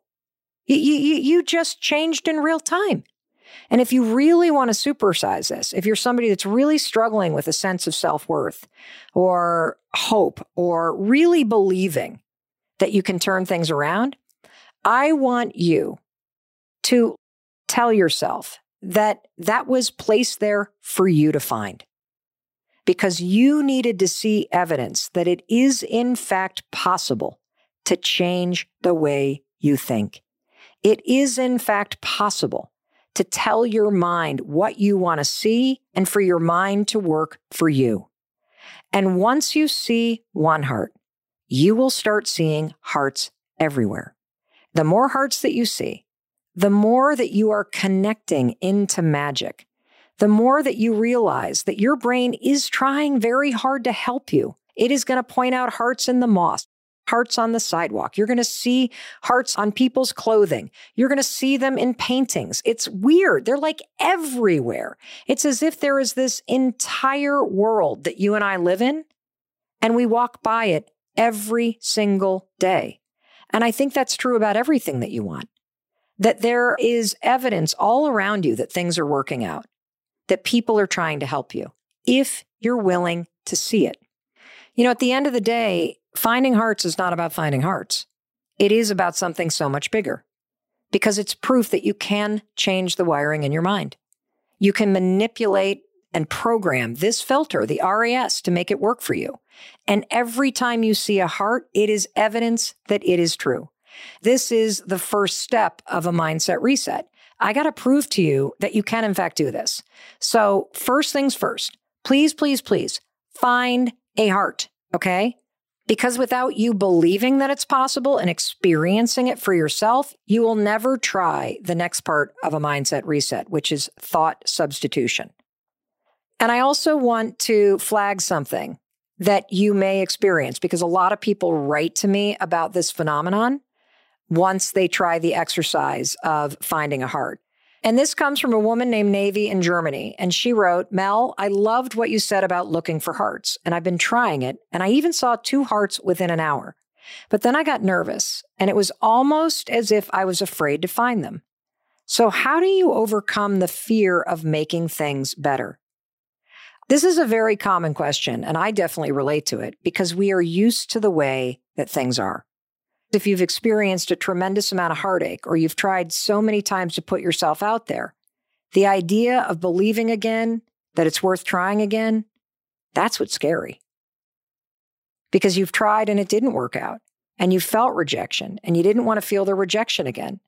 Speaker 1: You, you, you just changed in real time. And if you really want to supersize this, if you're somebody that's really struggling with a sense of self worth or hope or really believing that you can turn things around, I want you to tell yourself that that was placed there for you to find because you needed to see evidence that it is, in fact, possible to change the way you think. It is, in fact, possible to tell your mind what you want to see and for your mind to work for you. And once you see one heart, you will start seeing hearts everywhere. The more hearts that you see, the more that you are connecting into magic the more that you realize that your brain is trying very hard to help you. It is going to point out hearts in the moss, hearts on the sidewalk. You're going to see hearts on people's clothing. You're going to see them in paintings. It's weird. They're like everywhere. It's as if there is this entire world that you and I live in, and we walk by it every single day. And I think that's true about everything that you want. That there is evidence all around you that things are working out that people are trying to help you if you're willing to see it. You know, at the end of the day, finding hearts is not about finding hearts. It is about something so much bigger because it's proof that you can change the wiring in your mind. You can manipulate and program this filter, the RAS, to make it work for you. And every time you see a heart, it is evidence that it is true. This is the first step of a mindset reset. I got to prove to you that you can, in fact, do this. So, first things first, please, please, please find a heart, okay? Because without you believing that it's possible and experiencing it for yourself, you will never try the next part of a mindset reset, which is thought substitution. And I also want to flag something that you may experience because a lot of people write to me about this phenomenon once they try the exercise of finding a heart. And this comes from a woman named Navy in Germany. And she wrote, Mel, I loved what you said about looking for hearts, and I've been trying it. And I even saw two hearts within an hour. But then I got nervous, and it was almost as if I was afraid to find them. So, how do you overcome the fear of making things better? This is a very common question, and I definitely relate to it because we are used to the way that things are. If you've experienced a tremendous amount of heartache or you've tried so many times to put yourself out there, the idea of believing again that it's worth trying again, that's what's scary. Because you've tried and it didn't work out, and you felt rejection, and you didn't want to feel the rejection again.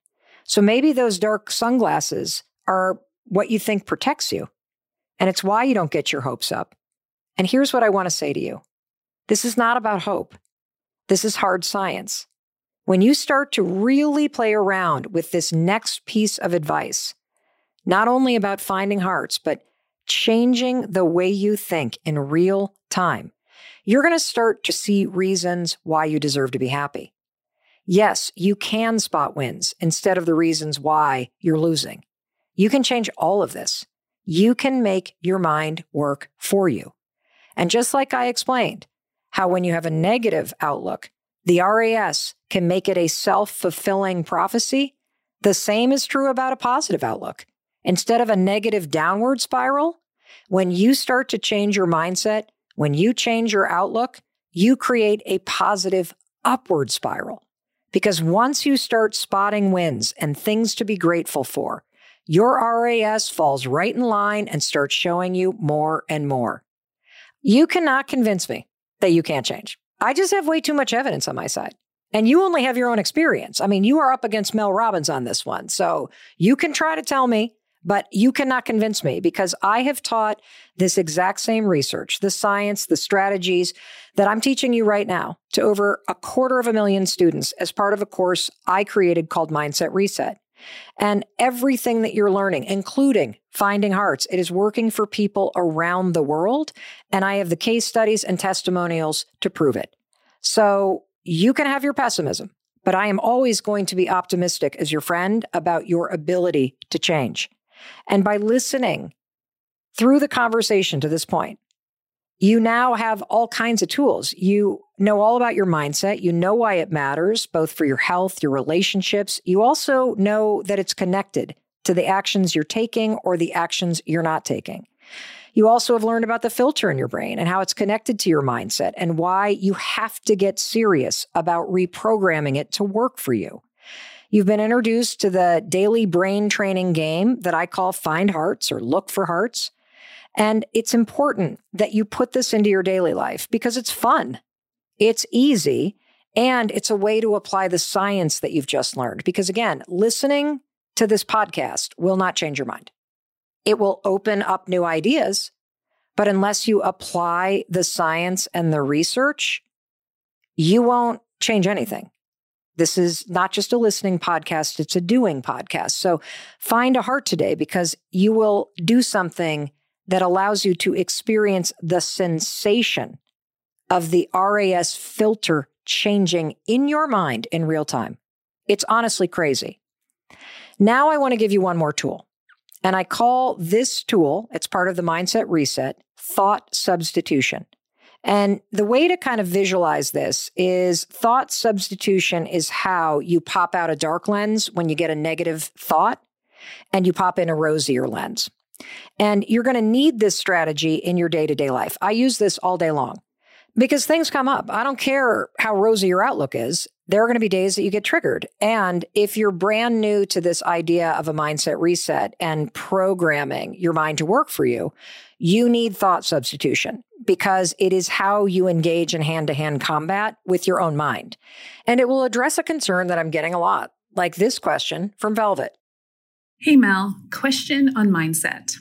Speaker 1: So maybe those dark sunglasses are what you think protects you, and it's why you don't get your hopes up. And here's what I want to say to you this is not about hope, this is hard science. When you start to really play around with this next piece of advice, not only about finding hearts, but changing the way you think in real time, you're going to start to see reasons why you deserve to be happy. Yes, you can spot wins instead of the reasons why you're losing. You can change all of this. You can make your mind work for you. And just like I explained, how when you have a negative outlook, the RAS can make it a self fulfilling prophecy. The same is true about a positive outlook. Instead of a negative downward spiral, when you start to change your mindset, when you change your outlook, you create a positive upward spiral. Because once you start spotting wins and things to be grateful for, your RAS falls right in line and starts showing you more and more. You cannot convince me that you can't change. I just have way too much evidence on my side. And you only have your own experience. I mean, you are up against Mel Robbins on this one. So you can try to tell me, but you cannot convince me because I have taught this exact same research, the science, the strategies that I'm teaching you right now to over a quarter of a million students as part of a course I created called Mindset Reset. And everything that you're learning, including finding hearts, it is working for people around the world. And I have the case studies and testimonials to prove it. So you can have your pessimism, but I am always going to be optimistic as your friend about your ability to change. And by listening through the conversation to this point, you now have all kinds of tools. You know all about your mindset. You know why it matters, both for your health, your relationships. You also know that it's connected to the actions you're taking or the actions you're not taking. You also have learned about the filter in your brain and how it's connected to your mindset and why you have to get serious about reprogramming it to work for you. You've been introduced to the daily brain training game that I call Find Hearts or Look for Hearts. And it's important that you put this into your daily life because it's fun, it's easy, and it's a way to apply the science that you've just learned. Because again, listening to this podcast will not change your mind. It will open up new ideas, but unless you apply the science and the research, you won't change anything. This is not just a listening podcast, it's a doing podcast. So find a heart today because you will do something that allows you to experience the sensation of the RAS filter changing in your mind in real time. It's honestly crazy. Now, I want to give you one more tool. And I call this tool, it's part of the mindset reset, thought substitution. And the way to kind of visualize this is thought substitution is how you pop out a dark lens when you get a negative thought and you pop in a rosier lens. And you're going to need this strategy in your day to day life. I use this all day long because things come up. I don't care how rosy your outlook is. There are going to be days that you get triggered. And if you're brand new to this idea of a mindset reset and programming your mind to work for you, you need thought substitution because it is how you engage in hand to hand combat with your own mind. And it will address a concern that I'm getting a lot, like this question from Velvet.
Speaker 5: Hey, Mel, question on mindset.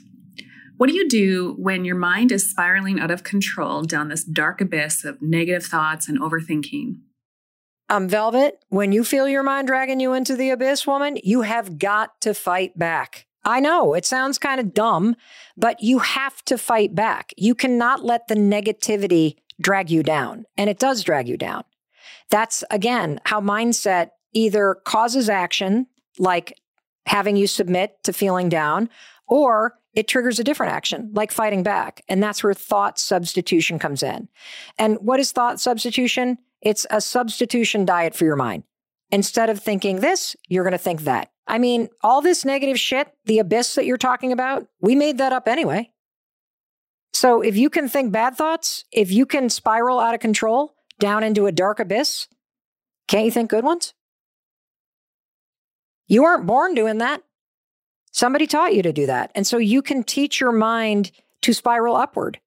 Speaker 5: What do you do when your mind is spiraling out of control down this dark abyss of negative thoughts and overthinking?
Speaker 1: Um, Velvet, when you feel your mind dragging you into the abyss, woman, you have got to fight back. I know it sounds kind of dumb, but you have to fight back. You cannot let the negativity drag you down, and it does drag you down. That's again how mindset either causes action, like having you submit to feeling down, or it triggers a different action, like fighting back. And that's where thought substitution comes in. And what is thought substitution? It's a substitution diet for your mind. Instead of thinking this, you're going to think that. I mean, all this negative shit, the abyss that you're talking about, we made that up anyway. So if you can think bad thoughts, if you can spiral out of control down into a dark abyss, can't you think good ones? You weren't born doing that. Somebody taught you to do that. And so you can teach your mind to spiral upward.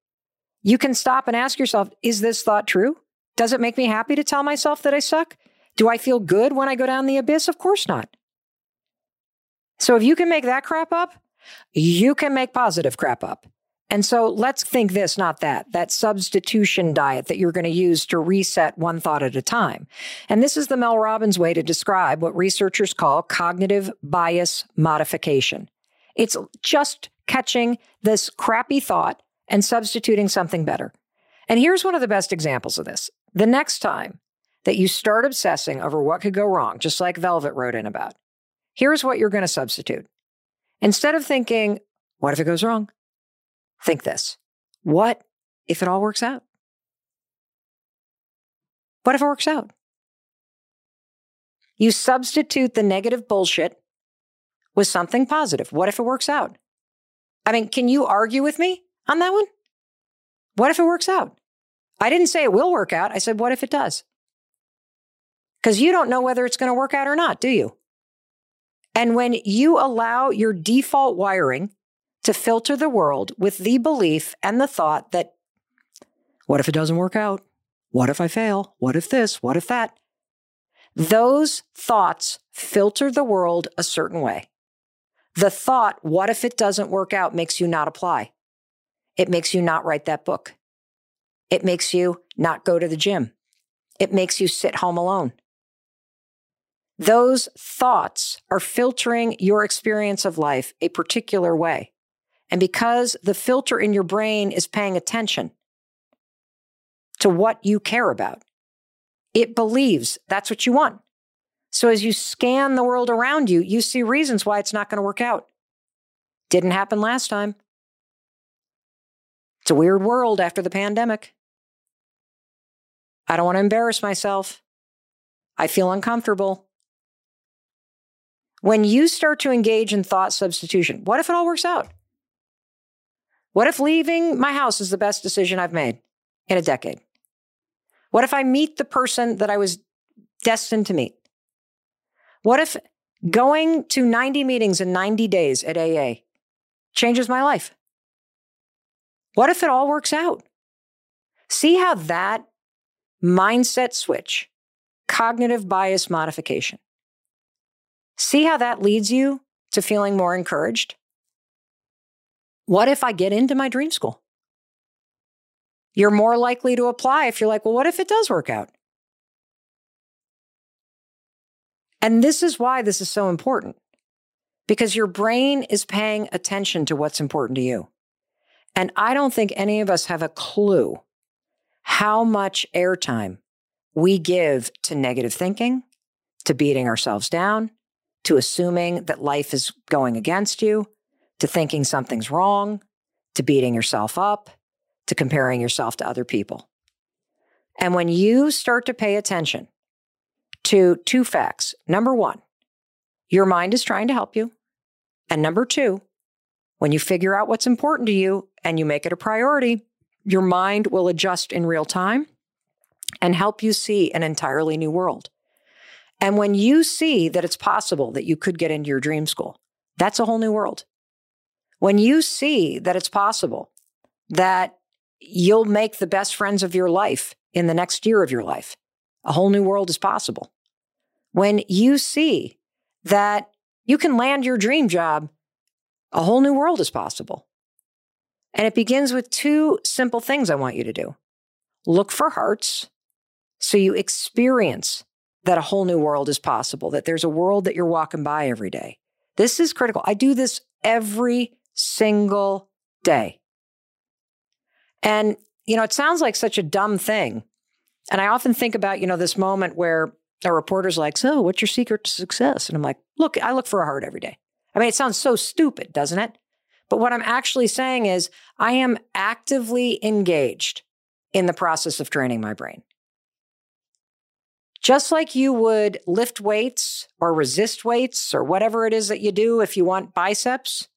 Speaker 1: You can stop and ask yourself, is this thought true? Does it make me happy to tell myself that I suck? Do I feel good when I go down the abyss? Of course not. So if you can make that crap up, you can make positive crap up. And so let's think this, not that, that substitution diet that you're going to use to reset one thought at a time. And this is the Mel Robbins way to describe what researchers call cognitive bias modification. It's just catching this crappy thought and substituting something better. And here's one of the best examples of this. The next time that you start obsessing over what could go wrong, just like Velvet wrote in about, here's what you're going to substitute. Instead of thinking, what if it goes wrong? Think this what if it all works out? What if it works out? You substitute the negative bullshit with something positive. What if it works out? I mean, can you argue with me on that one? What if it works out? I didn't say it will work out. I said, what if it does? Because you don't know whether it's going to work out or not, do you? And when you allow your default wiring to filter the world with the belief and the thought that, what if it doesn't work out? What if I fail? What if this? What if that? Those thoughts filter the world a certain way. The thought, what if it doesn't work out, makes you not apply. It makes you not write that book. It makes you not go to the gym. It makes you sit home alone. Those thoughts are filtering your experience of life a particular way. And because the filter in your brain is paying attention to what you care about, it believes that's what you want. So as you scan the world around you, you see reasons why it's not going to work out. Didn't happen last time. It's a weird world after the pandemic. I don't want to embarrass myself. I feel uncomfortable. When you start to engage in thought substitution, what if it all works out? What if leaving my house is the best decision I've made in a decade? What if I meet the person that I was destined to meet? What if going to 90 meetings in 90 days at AA changes my life? What if it all works out? See how that mindset switch, cognitive bias modification, see how that leads you to feeling more encouraged? What if I get into my dream school? You're more likely to apply if you're like, well, what if it does work out? And this is why this is so important because your brain is paying attention to what's important to you. And I don't think any of us have a clue how much airtime we give to negative thinking, to beating ourselves down, to assuming that life is going against you, to thinking something's wrong, to beating yourself up, to comparing yourself to other people. And when you start to pay attention to two facts number one, your mind is trying to help you. And number two, when you figure out what's important to you and you make it a priority, your mind will adjust in real time and help you see an entirely new world. And when you see that it's possible that you could get into your dream school, that's a whole new world. When you see that it's possible that you'll make the best friends of your life in the next year of your life, a whole new world is possible. When you see that you can land your dream job, a whole new world is possible. And it begins with two simple things I want you to do look for hearts so you experience that a whole new world is possible, that there's a world that you're walking by every day. This is critical. I do this every single day. And, you know, it sounds like such a dumb thing. And I often think about, you know, this moment where a reporter's like, So, what's your secret to success? And I'm like, Look, I look for a heart every day. I mean, it sounds so stupid, doesn't it? But what I'm actually saying is, I am actively engaged in the process of training my brain. Just like you would lift weights or resist weights or whatever it is that you do if you want biceps,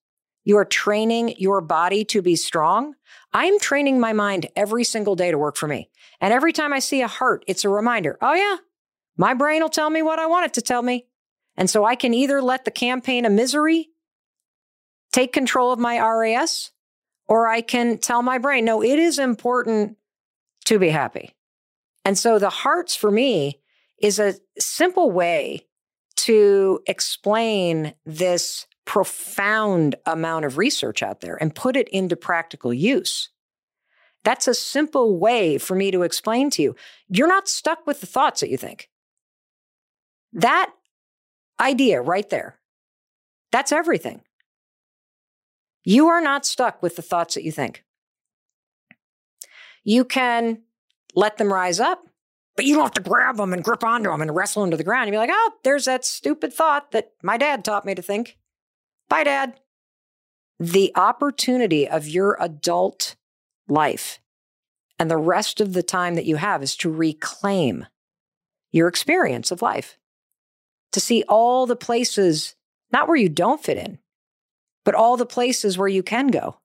Speaker 1: you are training your body to be strong. I'm training my mind every single day to work for me. And every time I see a heart, it's a reminder oh, yeah, my brain will tell me what I want it to tell me. And so I can either let the campaign of misery take control of my RAS, or I can tell my brain, no, it is important to be happy. And so the hearts for me is a simple way to explain this profound amount of research out there and put it into practical use. That's a simple way for me to explain to you. You're not stuck with the thoughts that you think. That idea right there, that's everything. You are not stuck with the thoughts that you think. You can let them rise up, but you don't have to grab them and grip onto them and wrestle them to the ground. You'd be like, oh, there's that stupid thought that my dad taught me to think. Bye, dad. The opportunity of your adult life and the rest of the time that you have is to reclaim your experience of life, to see all the places, not where you don't fit in, but all the places where you can go,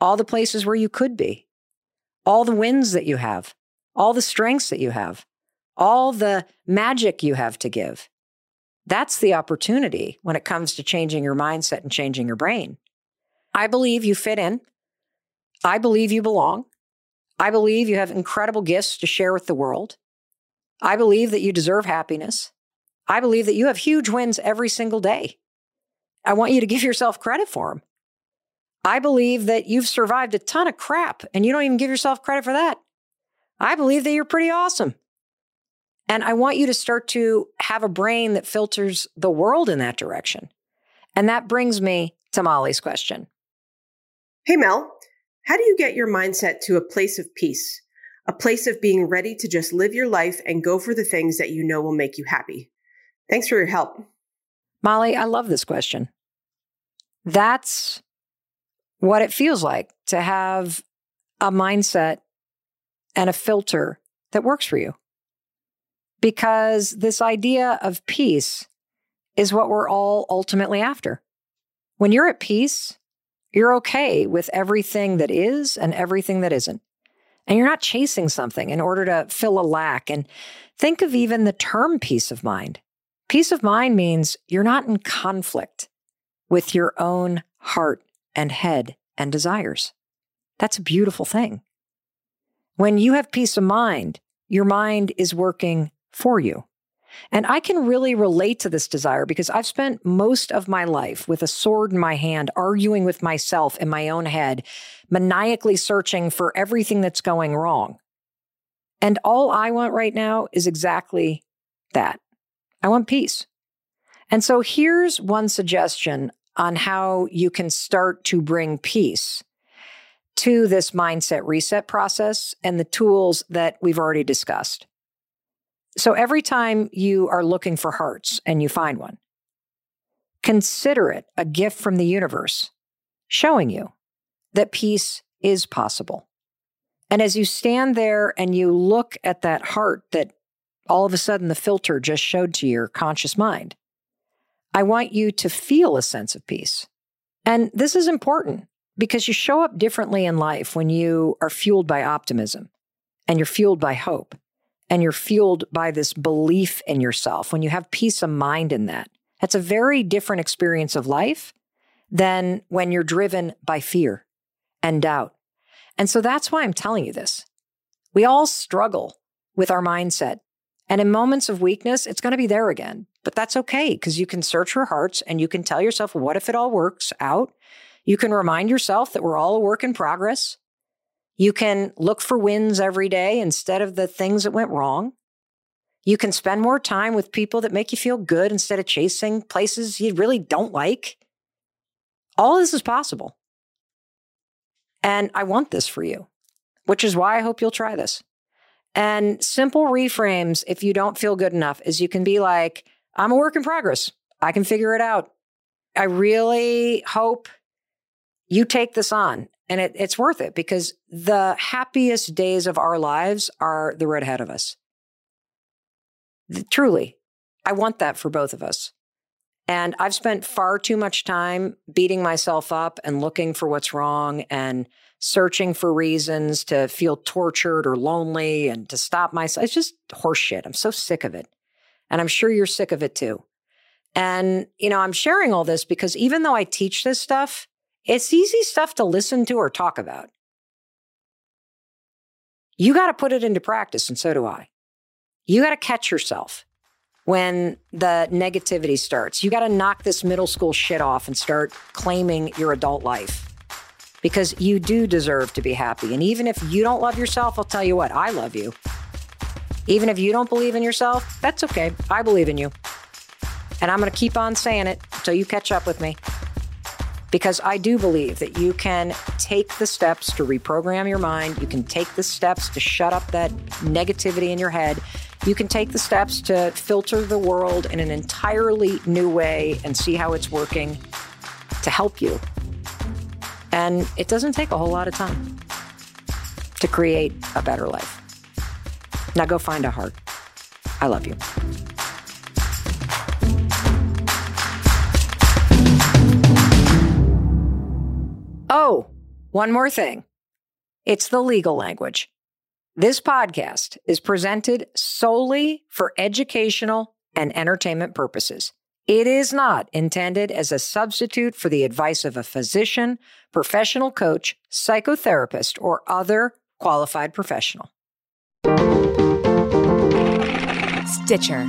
Speaker 1: all the places where you could be, all the wins that you have, all the strengths that you have, all the magic you have to give. That's the opportunity when it comes to changing your mindset and changing your brain. I believe you fit in. I believe you belong. I believe you have incredible gifts to share with the world. I believe that you deserve happiness. I believe that you have huge wins every single day. I want you to give yourself credit for them. I believe that you've survived a ton of crap and you don't even give yourself credit for that. I believe that you're pretty awesome. And I want you to start to have a brain that filters the world in that direction. And that brings me to Molly's question.
Speaker 6: Hey, Mel, how do you get your mindset to a place of peace? A place of being ready to just live your life and go for the things that you know will make you happy. Thanks for your help.
Speaker 1: Molly, I love this question. That's what it feels like to have a mindset and a filter that works for you. Because this idea of peace is what we're all ultimately after. When you're at peace, you're okay with everything that is and everything that isn't. And you're not chasing something in order to fill a lack. And think of even the term peace of mind. Peace of mind means you're not in conflict with your own heart and head and desires. That's a beautiful thing. When you have peace of mind, your mind is working for you. And I can really relate to this desire because I've spent most of my life with a sword in my hand, arguing with myself in my own head, maniacally searching for everything that's going wrong. And all I want right now is exactly that. I want peace. And so here's one suggestion on how you can start to bring peace to this mindset reset process and the tools that we've already discussed. So every time you are looking for hearts and you find one, consider it a gift from the universe showing you that peace is possible. And as you stand there and you look at that heart that all of a sudden the filter just showed to your conscious mind, I want you to feel a sense of peace. And this is important because you show up differently in life when you are fueled by optimism and you're fueled by hope and you're fueled by this belief in yourself, when you have peace of mind in that. That's a very different experience of life than when you're driven by fear and doubt. And so that's why I'm telling you this. We all struggle with our mindset. And in moments of weakness, it's going to be there again. But that's okay because you can search your hearts and you can tell yourself, what if it all works out? You can remind yourself that we're all a work in progress. You can look for wins every day instead of the things that went wrong. You can spend more time with people that make you feel good instead of chasing places you really don't like. All this is possible. And I want this for you, which is why I hope you'll try this. And simple reframes, if you don't feel good enough, is you can be like, I'm a work in progress. I can figure it out. I really hope you take this on and it, it's worth it because the happiest days of our lives are the road ahead of us. Truly, I want that for both of us. And I've spent far too much time beating myself up and looking for what's wrong and searching for reasons to feel tortured or lonely and to stop myself. It's just horseshit. I'm so sick of it. And I'm sure you're sick of it too. And, you know, I'm sharing all this because even though I teach this stuff, it's easy stuff to listen to or talk about. You got to put it into practice, and so do I. You got to catch yourself when the negativity starts. You got to knock this middle school shit off and start claiming your adult life because you do deserve to be happy. And even if you don't love yourself, I'll tell you what, I love you. Even if you don't believe in yourself, that's okay. I believe in you. And I'm going to keep on saying it until you catch up with me. Because I do believe that you can take the steps to reprogram your mind. You can take the steps to shut up that negativity in your head you can take the steps to filter the world in an entirely new way and see how it's working to help you. And it doesn't take a whole lot of time to create a better life. Now go find a heart. I love you. Oh, one more thing. It's the legal language. This podcast is presented solely for educational and entertainment purposes. It is not intended as a substitute for the advice of a physician, professional coach, psychotherapist, or other qualified professional.
Speaker 7: Stitcher